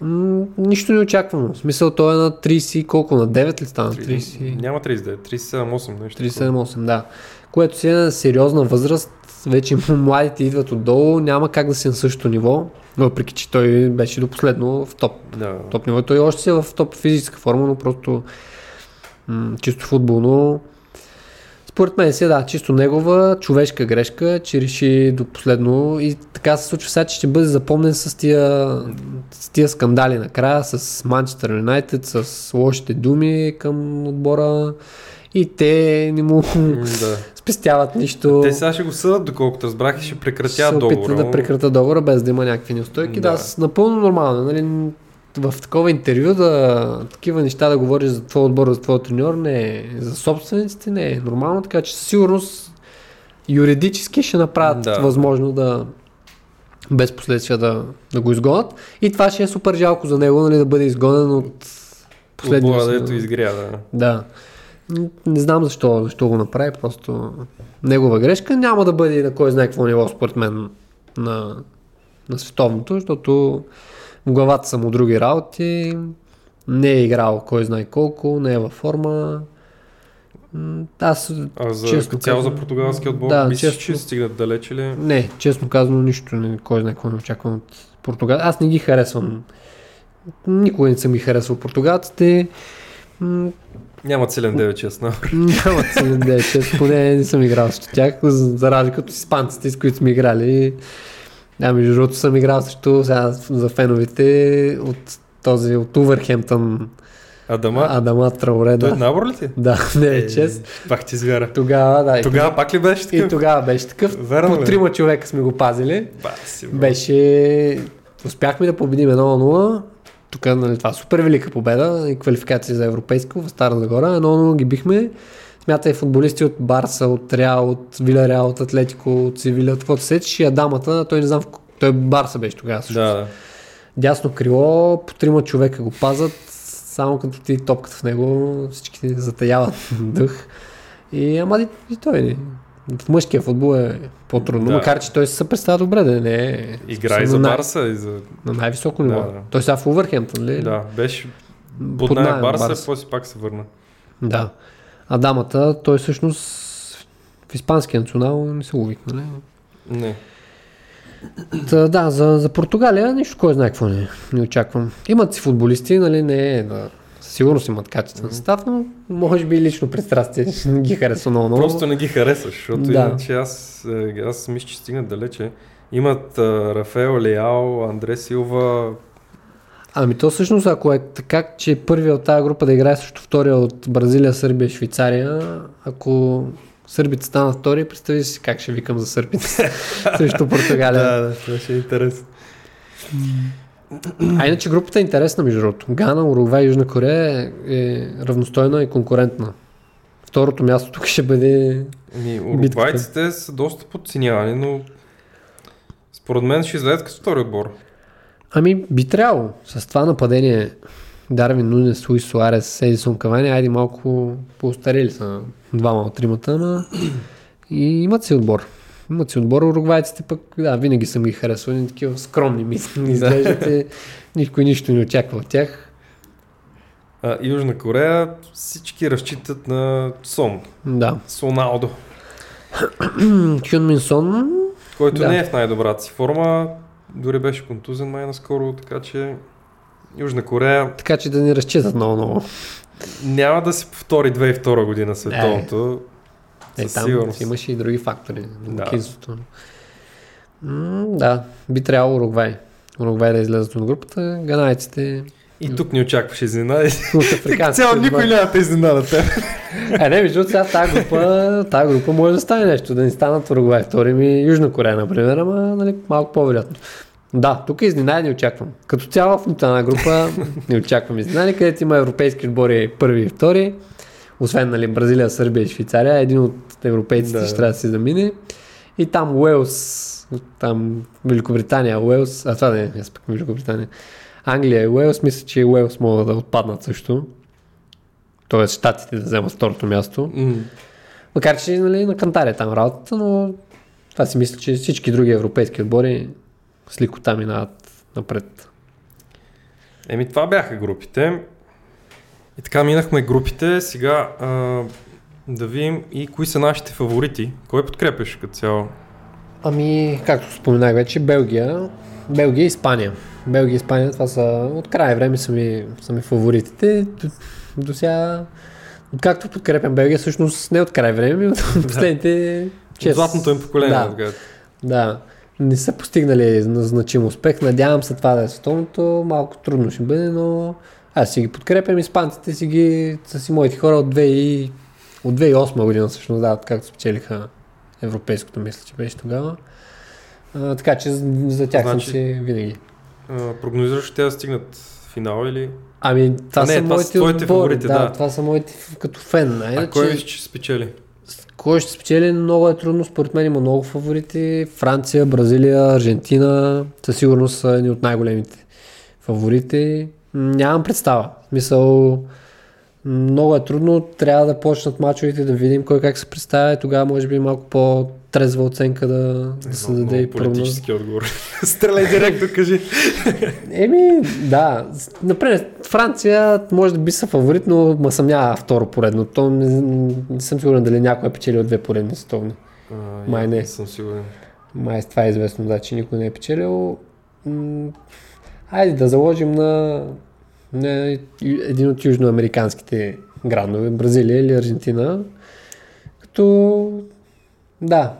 М, нищо не очаквано. В смисъл той е на 30 и колко? На 9 ли стана? 30... Няма 39, 37-8 нещо. 37-8, да. Което си е на сериозна възраст. Вече младите идват отдолу. Няма как да си на същото ниво. Въпреки, че той беше до последно в топ. Да. топ ниво. Той още си е в топ физическа форма, но просто м- чисто футболно. Според мен си е, да, чисто негова човешка грешка, че реши до последно и така се случва сега, че ще бъде запомнен с тия, с тия скандали накрая, с Манчестър Юнайтед, с лошите думи към отбора и те не му да. Спестяват нищо. Те сега ще го съдат, доколкото разбрах и ще прекратят опитат договора. да но- прекратят договора без да има някакви неустойки. Да, Да. да напълно нормално. Нали? В такова интервю да такива неща да говориш за твой отбор, за твой треньор, не е за собствениците, не е нормално, така че със сигурност юридически ще направят Да. да. възможно да без последствия да, да го изгонят. И това ще е супер жалко за него, нали, да бъде изгонен от последния Отбора, дето изгря, да. да. Не знам защо, защо го направи, просто негова грешка. Няма да бъде на кой знае какво ниво, според мен, на, на световното, защото в главата са му други работи, не е играл кой знае колко, не е във форма. Аз, А за Честно цяло за казано, португалския отбор, да, мислиш, честно. че стигнат далеч или... не, честно казано, нищо, не, кой знае какво не очаквам от Португал. Аз не ги харесвам. Никога не съм ги харесвал португалците. М, Нямат силен 9-6, но... Нямат силен 9 поне не съм играл срещу тях, за, за разлика от испанците, с които сме играли. Да, между другото съм играл срещу сега за феновете от този, от Увърхемптън Адама? Адама Траоре, Той е да. набор ли ти? Да, не е чест. Пак ти звяра. Тогава, да. и Тогава пак ли беше И такъв? тогава беше такъв. Верно По трима човека сме го пазили. Баси. Беше... Успяхме да победим 1-0. Тук, нали, това е супер велика победа и квалификация за европейско в Стара Загора. 1-0 ги бихме. Смятай футболисти от Барса, от Реал, от Виляреал, от Атлетико, от Севиля, от каквото сечеш и Адамата, той не знам, той Барса беше тогава също. Да, да. Дясно крило, по трима човека го пазат, само като ти топката в него, всички затаяват (laughs) дъх. И ама и, и той. В мъжкия футбол е по-трудно, Да. макар че той се представя добре да не е Игра и на за най- Барса, и за... на най-високо ниво. Да, да. Той сега в Увърхемптън, ли? Да, беше Под под най Барса, Барса. после пак се върна. Да. А дамата, той всъщност в испанския национал не се викна, нали? Не. Та, да, за, за Португалия нищо кой знае какво не, не очаквам. Имат си футболисти, нали, не е да, сигурност имат качествен състав, но може би лично пристрастие (laughs) не ги харесва много. много. Просто не ги харесваш, защото Да. иначе аз, е, аз мисля, че стигнат далече. Имат а, Рафаел Леал, Андре Силва, Ами то всъщност, ако е така, че първият от тази група да играе срещу втория от Бразилия, Сърбия, Швейцария, ако сърбите станат втори, представи си как ще викам за сърбите (laughs) срещу Португалия. Да, да, това ще е интересно. А иначе групата е интересна, между другото. Гана, Уругвай Южна Корея е, равностойна и конкурентна. Второто място тук ще бъде... Ами, уругвайците са доста подценявани, но според мен ще излезат като втори отбор. Ами, би трябвало. С това нападение Дарвин Нунес, Луис Суарес, Едисон Кавани, айде малко по-остарели са двама от тримата, ама и имат си отбор. Си отбор. Уругвайците пък, да, винаги съм ги харесвал. Они такива скромни ми (laughs) (laughs) изглеждат и никой нищо не очаква от тях. А, Южна Корея всички разчитат на Сон, Да. Соналдо, (clears throat) Мин Сон, който Да. не е в най-добрата си форма. Дори беше контузен май наскоро, така че Южна Корея така че да ни разчитат много-много. няма да се повтори 2002 година световното. Е, там сигурност. имаше и други фактори. Да. Да. М, да, би трябвало Уругвай. Уругвай да излезат от групата. Ганайците И тук ни очакваш изненади. отбор. (laughs) никой няма да изненада те. Е, не, между сега тази група, тази група може да стане нещо, да ни станат Уругвай втори ми Южна Корея, например, ама нали, малко по-вероятно. Да, тук изненади не очаквам. Като цяло в нито една група не очаквам изненади, където има европейски отбори първи и втори. Освен нали, Бразилия, Сърбия и Швейцария, един от европейците Да. ще трябва да си замине. И там Уелс, там Великобритания, Уелс, а това не е, аз пък Великобритания. Англия и Уелс, мисля, че Уелс могат да отпаднат също. Тоест, щатите да вземат второто място. М. Макар че нали, на кантар е там работата, но това си мисля, че всички други европейски отбори с ликота минават напред. Еми това бяха групите. И така минахме групите. Сега а, да видим и кои са нашите фаворити. Кой подкрепяш като цяло? Ами, както споменах вече, Белгия, Белгия и Испания. Белгия и Испания, това са от край време са ми, са ми фаворитите. До, до сега, откакто подкрепям Белгия, всъщност не от край време, от (laughs) последните Чест. Златното им поколение. Да. Да. Да, не са постигнали на значим успех. Надявам се това да е световното. Малко трудно ще бъде, но аз си ги подкрепям. Испанците си ги са си моите хора от 2 и... от 2008 година, всъщност, да, както спечелиха европейското, мисля, че беше тогава. А, така че за, тях Значи- съм си винаги. А, прогнозираш те да стигнат в финал или? Ами, това А, не, са това моите твоите фаворити, да, да. това са моите като фен. А, А иначе, кой че спечели? Кой ще спечели? Много е трудно. Според мен има много фаворити. Франция, Бразилия, Аржентина. Със сигурност са едни от най-големите фаворити. Нямам представа. В Смисъл, много е трудно. Трябва да почнат мачовете, да видим кой как се представя. И тогава може би малко по-трезва оценка да, да се даде и политически отговор. (laughs) Стреляй директно, кажи. Еми, да. Например, Франция може да би са фаворит, но ма съмнява второ поредно. То не, не съм сигурен дали някой е печелил две поредни световни. Май не. съм сигурен. Май това е известно, да, че никой не е печелил. М, Хайде да заложим на, на един от южноамериканските грандове, Бразилия или Аржентина. Като, да,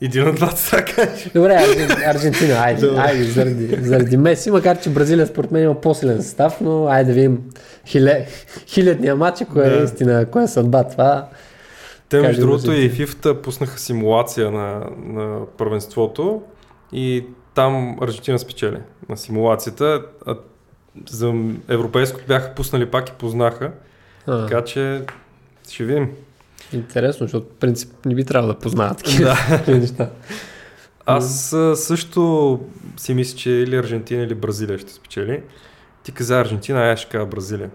Иди на двата кажи. Добре, Аржен, Аржентина, айде, Добре. айде заради, заради Меси, макар че Бразилия според мен има по-силен състав, но айде да видим хиле, хилядния матч, кое Да. е истина, кое е съдба това. Те, между другото, и. FIFA пуснаха симулация на, на първенството и там Аржентина спечели на симулацията. А за европейското бяха пуснали пак и познаха. А, Така че ще видим. интересно, защото в принцип не би трябвало да познават такива неща. Аз също си мисля, че или Аржентина или Бразилия ще спечели. Ти каза Аржентина, а аз ще кажа Бразилия.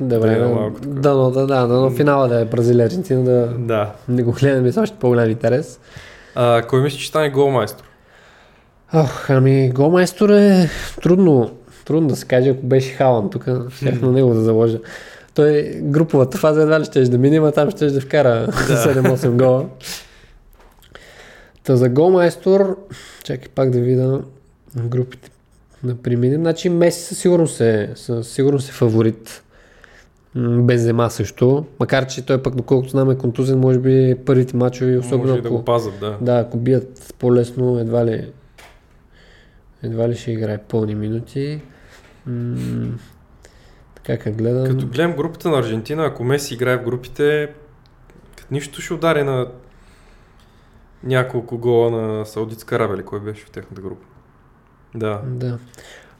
Добре, Да, да, да, но, да, да, но финала да е Бразилия, Аржентина, да Да. не го гледаме с още по-голям интерес. А, кой мисли, че стане голмайстор? Ох, ами голмайстор е трудно, трудно да се каже, ако беше Халан тук, щях на него да заложа. Той груповата фаза едва ли ще да мине, а там ще да вкара 7-8 (laughs) гола. Та за голмайстор, чакай пак да видя групите да преминем. Значи Меси със сигурност е, със сигурност е фаворит. Бензема също, макар че той пък доколкото знам е контузен, може би първите мачове, особено Може и да ако... го пазят, да. Да, ако бият по-лесно, едва ли, едва ли ще играе пълни минути. М- така как гледам. Като гледам групата на Аржентина, ако Меси играе в групите, като нищо ще удари на няколко гола на Саудитска Арабия, кой беше в техната група. Да. Да.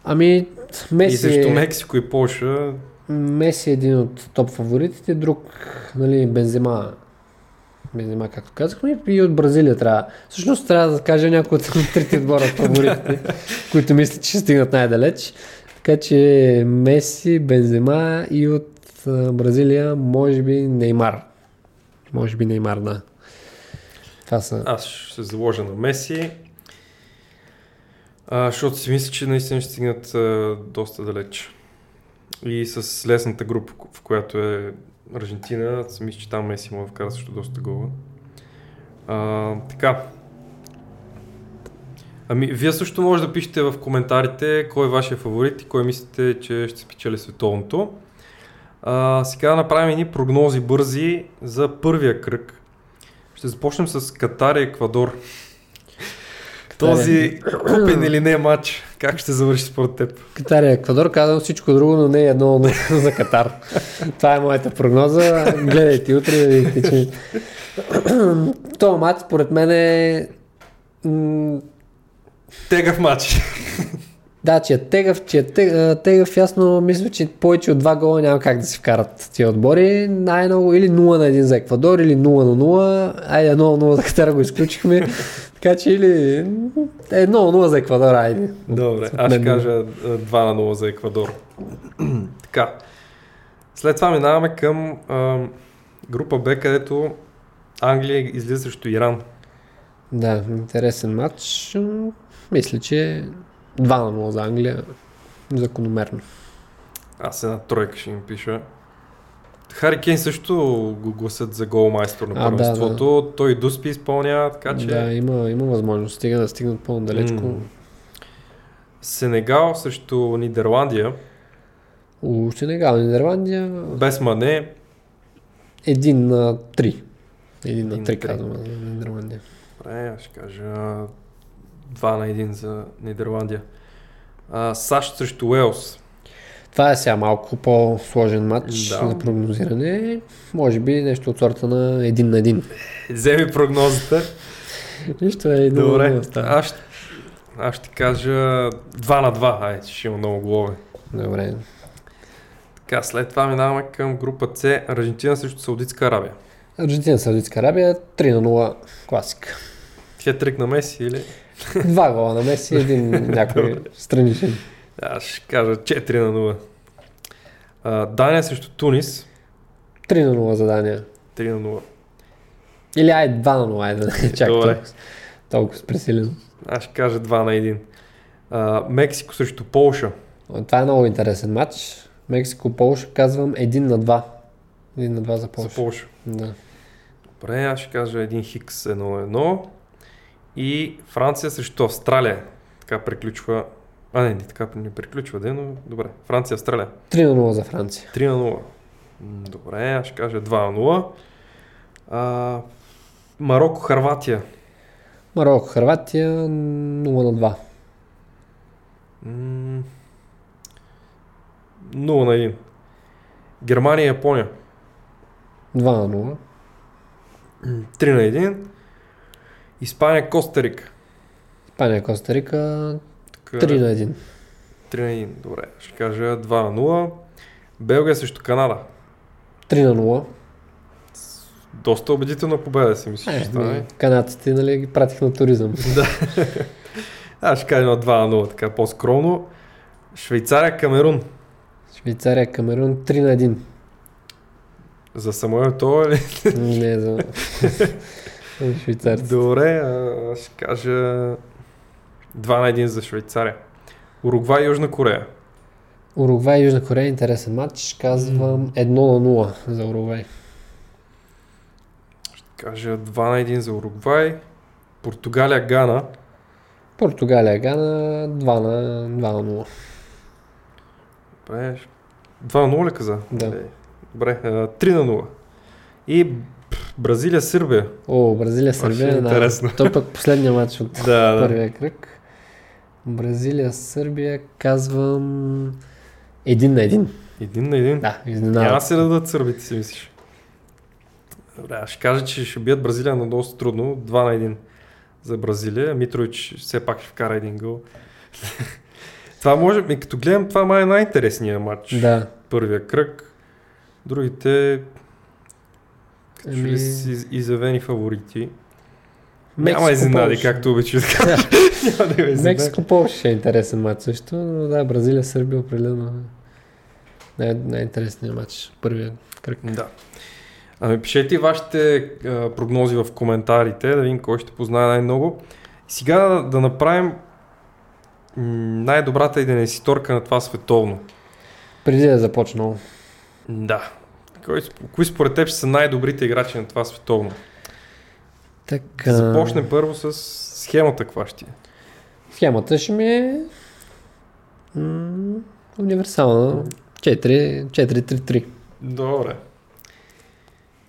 Ами, И Меси, срещу е, Мексико и Полша, Меси е един от топ фаворитите, друг, нали, Бензема. Бензема, както казахме, и от Бразилия трябва. Всъщност трябва да кажа някои от (laughs) трите отбора от фаворитите, (laughs) които мислят, че ще стигнат най-далеч. Така че Меси, Бензема и от Бразилия, може би Неймар. Може би Неймар, да. Това са. аз ще се заложа на Меси, а, защото си мисля, че наистина ще стигнат а, доста далеч. И с лесната група, в която е Аржентина, мисля, че там Меси да вкара също доста гола. А, така. Ами, вие също може да пишете в коментарите кой е вашия фаворит и кой мислите, че ще спечели световното. А, сега да направим едни прогнози бързи за първия кръг. Ще започнем с Катар и Еквадор. Този купен или не матч, как ще завърши според теб? Катар и Еквадор, казвам всичко друго, но не е едно но за Катар. Това е моята прогноза. Гледайте утре да видите, че... Това матч, според мен е... Тегав матч. Да, че е тегъв, че е тег- а, тегъв, ясно мисля, че повече от два гола няма как да си вкарат тия отбори. Най-много или 0 на 1 за Еквадор, или 0 на 0. Айде 1 на 0 за Катар го изключихме. така че или 1 на 0 за Еквадор, айде. Добре, аз ще кажа а, 2 на 0 за Еквадор. (clears throat) така. След това минаваме към а, група Б, където Англия излиза срещу Иран. Да, интересен матч. Мисля, че 2 на 0 за Англия. Закономерно. Аз една тройка ще им пиша. Хари Кейн също го гласят за голмайстор на А, да, първенството. Той Дуспи изпълнява, така че... Да, има, има възможност. Стига да стигнат по-далечко. М. Сенегал срещу Нидерландия. У Сенегал, Нидерландия, Без Мане. един на 3. Един на Един 3 на три. казвам Нидерландия. Добре, ще кажа 2 на 1 за Нидерландия. А, САЩ срещу Уелс. Това е сега малко по-сложен матч Да. за прогнозиране. Може би нещо от сорта на един на един. Вземи прогнозата. Нищо е на Добре, аз ще, аз ще кажа 2 на 2. Ай, ще има много голове. Добре. Така, след това минаваме към група С. Аржентина срещу Саудитска Арабия. Аржентина, Саудитска Арабия, 3 на 0 класика. Хетрик на Меси или? Два гола на Меси, един някой (laughs) страничен. Аз ще кажа 4 на 0. А, Дания срещу Тунис. 3 на 0 за Дания. 3 на 0. Или ай 2 на 0, айде да не чак толкова, толкова пресилено. Аз ще кажа 2 на 1. А, Мексико срещу Полша. Това е много интересен матч. Мексико, Полша, казвам 1 на 2. 1 на 2 за За Полша. Полша. Да. Добре, аз ще кажа един Хикс 1 на 1. И Франция срещу Австралия. Така приключва. А, не, не така не приключва, де, но добре. Франция, Австралия. 3 на 0 за Франция. 3 на 0. М, Добре, аз ще кажа 2 на 0. А, Марокко, Харватия. Марокко, Харватия 0 на 2. М, 0 на 1. Германия Япония. 2 на 0. 3 на 1. Испания, Коста Рика. Испания, Коста Рика Така, 3 на 1. 3 на 1. Добре, ще кажа 2 на 0. Белгия срещу Канада. 3 на 0. Доста убедителна победа си мислиш, Е, ще стане. канадците нали, ги пратих на туризъм. (laughs) Аз ще кажа едно 2 на 0, така по-скромно. Швейцария, Камерун. Швейцария, Камерун 3 на 1. За Самуел това ли? Не за (laughs) швейцарците. Добре, а, ще кажа 2 на 1 за Швейцария. Уругвай, Южна Корея. Уругвай, Южна Корея, интересен матч. Казвам 1 на 0 за Уругвай. Кажа 2 на 1 за Уругвай. Португалия, Гана. Португалия, Гана 2 на, 2 на 0. Добре. 2 на 0 ли каза? Да. Е, Добре, а, 3 на 0. И Бразилия, Сърбия. О, Бразилия, ще е Сърбия. Да. интересно. То пък последния матч от Да, да. първия кръг. Бразилия, Сърбия, казвам 1 на 1. Един на един. Да, Няма изненада. се да дадат сърбите, си мислиш. Добре, ще кажа, че ще бият Бразилия, но доста трудно. 2 на 1 за Бразилия. Митрович все пак ще вкара един гол. (laughs) това може, и като гледам, това май е най-интересният матч. Да. Първия кръг. Другите Ами- ли си из- изявени фаворити. Мексико, Няма изненади, както обичаш да (laughs) кажеш. Да. Мексико Полша ще е интересен матч също, но да, Бразилия, Сърбия определено най- най-интересният матч. Първия кръг. Да. Ами пишете и вашите а, прогнози в коментарите, да видим кой ще познае най-много. Сега да, да направим най-добрата иденеситорка на това световно. Преди да е започнал. Да. Кой, кои според теб са най-добрите играчи на това световно? Така. Да започне първо с схемата, каква ще е. Схемата ще ми е м- универсална. 4 4-3-3. Добре.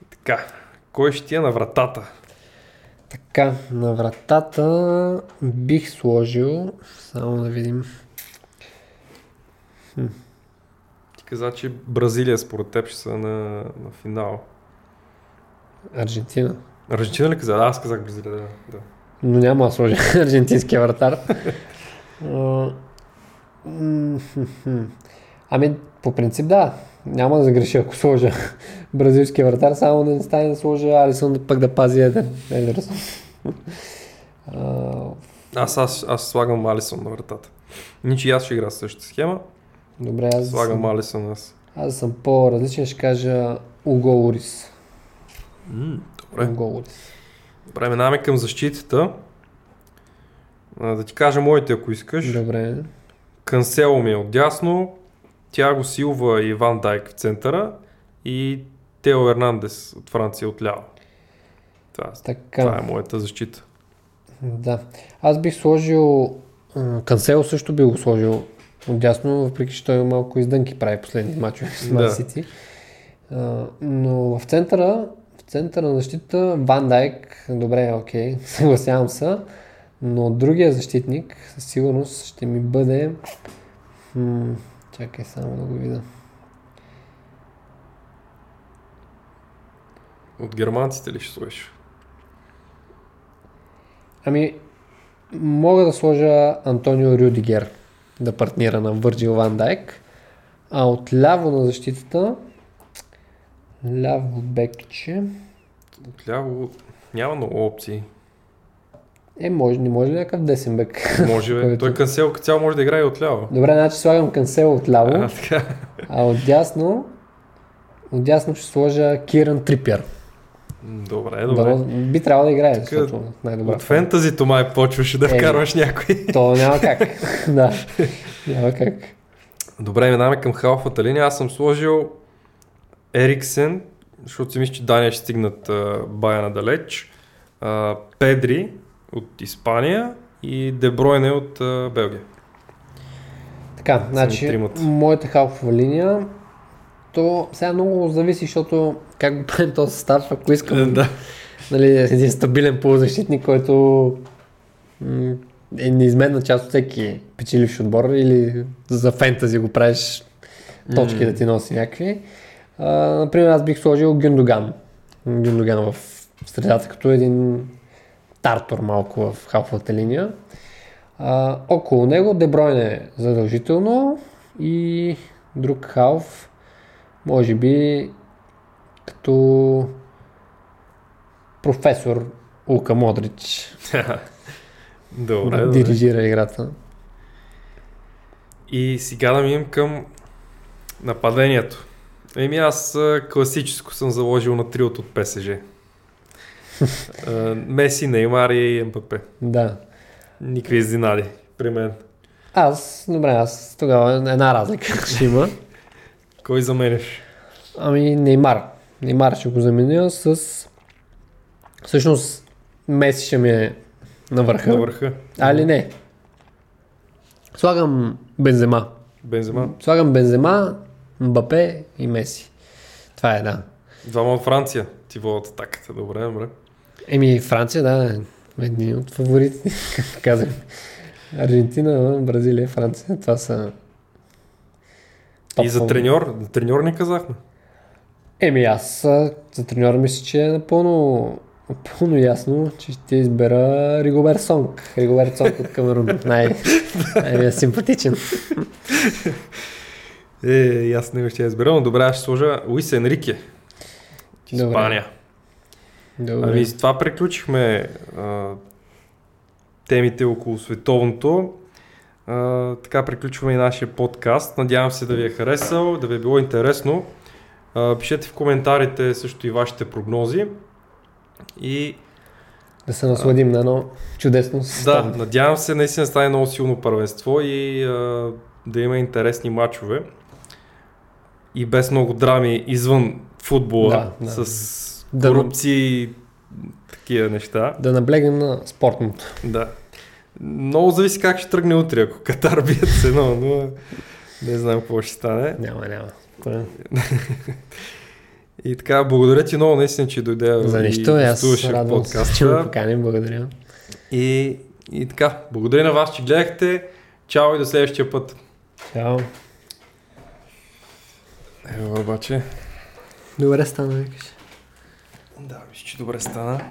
Така. Кой ще ти е на вратата? Така, на вратата бих сложил, само да видим, каза, че Бразилия според теб ще са на, на финал. Аржентина. Аржентина ли каза? Да, аз казах Бразилия, да. да. Но няма да сложа (laughs) аржентинския вратар. (laughs) Ами, по принцип да. Няма да загреша, ако сложа (laughs) бразилския вратар, само да не стане да сложа Алисон да пък да пази Еден. Едерсон. Аз, аз, аз слагам Алисон на вратата. Ничи аз ще игра същата схема. Добре, аз Слагам съм, аз. аз съм по-различен, ще кажа Уго Урис. М, добре. Уго Урис. Добре, минаваме към защитата. А, да ти кажа моите, ако искаш. Добре. Кансело ми е отдясно, Тяго Силва и Ван Дайк в центъра и Тео Ернандес от Франция отляво. Това, Така. това е моята защита. Да. Аз бих сложил... Кансело също би го сложил отдясно, въпреки че той малко издънки прави последни мачове с City. А, но в центъра, в центъра на защита Ван Дайк, добре, окей, (laughs) съгласявам се, но другия защитник със сигурност ще ми бъде... М- чакай само да го видя. От германците ли ще сложиш? Ами, мога да сложа Антонио Рюдигер да партнира на Върджил Ван Дайк, а отляво на защитата ляво бекче Отляво няма много опции. е, може, не може ли някакъв десен бек? Може, бе. (laughs) Който- Той Кансело като цяло може да играе и отляво. Добре, значи слагам Кансело отляво, А, така. а отдясно отдясно ще сложа Киран Трипер. Добре, добре. би трябвало да играе, Така, защото най-добра. От фентазито май почваше да Е, вкарваш някой. То няма как. (laughs) да, няма как. Добре, минаваме към халфата линия. Аз съм сложил Ериксен, защото си мисля, че Дания ще стигнат а, бая надалеч. А, Педри от Испания и Дебройне от а, Белгия. Така, Са значи, ми тримата. моята халфова линия, то сега много зависи, защото как го правим този състав, ако искам да. нали, един стабилен полузащитник, който е неизменна част от всеки печеливш отбор или за фентази го правиш точки М. да ти носи някакви. А, например, аз бих сложил Гюндоган. Гюндоган в средата, като един тартор малко в халфовата линия. А, около него Дебройне задължително и друг халф, може би като професор Лука Модрич (laughs) Добре, да дирижира играта. И сега да минем към нападението. Еми аз класическо съм заложил на триото от ПСЖ. (laughs) Меси, Неймар и МПП. Да. Никакви изненади при мен. Аз, добре, аз тогава една разлика (laughs) ще има. Кой заменяш? Ами Неймар. Неймар ще го заменя с... Всъщност Меси ще ми е на върха. На върха. Али не. Слагам Бензема. Бензема. Слагам Бензема, Мбапе и Меси. Това е, да. Двама от Франция. Ти водят атаката. Добре, добре. Еми, Франция, да, е едни от фаворитите, (laughs) казах. Аржентина, Бразилия, Франция, това са... топ И за треньор. Треньор не казахме. Еми, аз за треньора мисля, че е напълно, напълно ясно, че ще избера Ригобер Сонг. Ригобер Сонг от Камерун. (laughs) Най- най-ми е симпатичен. Е, аз не ще избера, но добре, аз ще сложа Луис Енрике. Испания. Добре. Ами с това приключихме а, темите около световното. А, така приключваме и нашия подкаст. Надявам се да ви е харесал, да ви е било интересно. А, пишете в коментарите също и вашите прогнози. И Да се насладим на едно чудесно да, съставно. надявам се наистина да стане много силно първенство и а, да има интересни матчове. И без много драми извън футбола, Да, да. с Да, корупции и такива неща. Да наблегнем на спортното. Да. Много зависи как ще тръгне утре, ако Катар бият с едно, но не знам какво ще стане. Няма, няма. И така, благодаря ти много, наистина, че дойде За нищо, и аз радвам се, че ме подкаста. поканим. Благодаря. И, и така, благодаря на вас, че гледахте. Чао и до следващия път. Чао. Ево обаче. Добре стана, викаш. Да, мисля, че добре стана.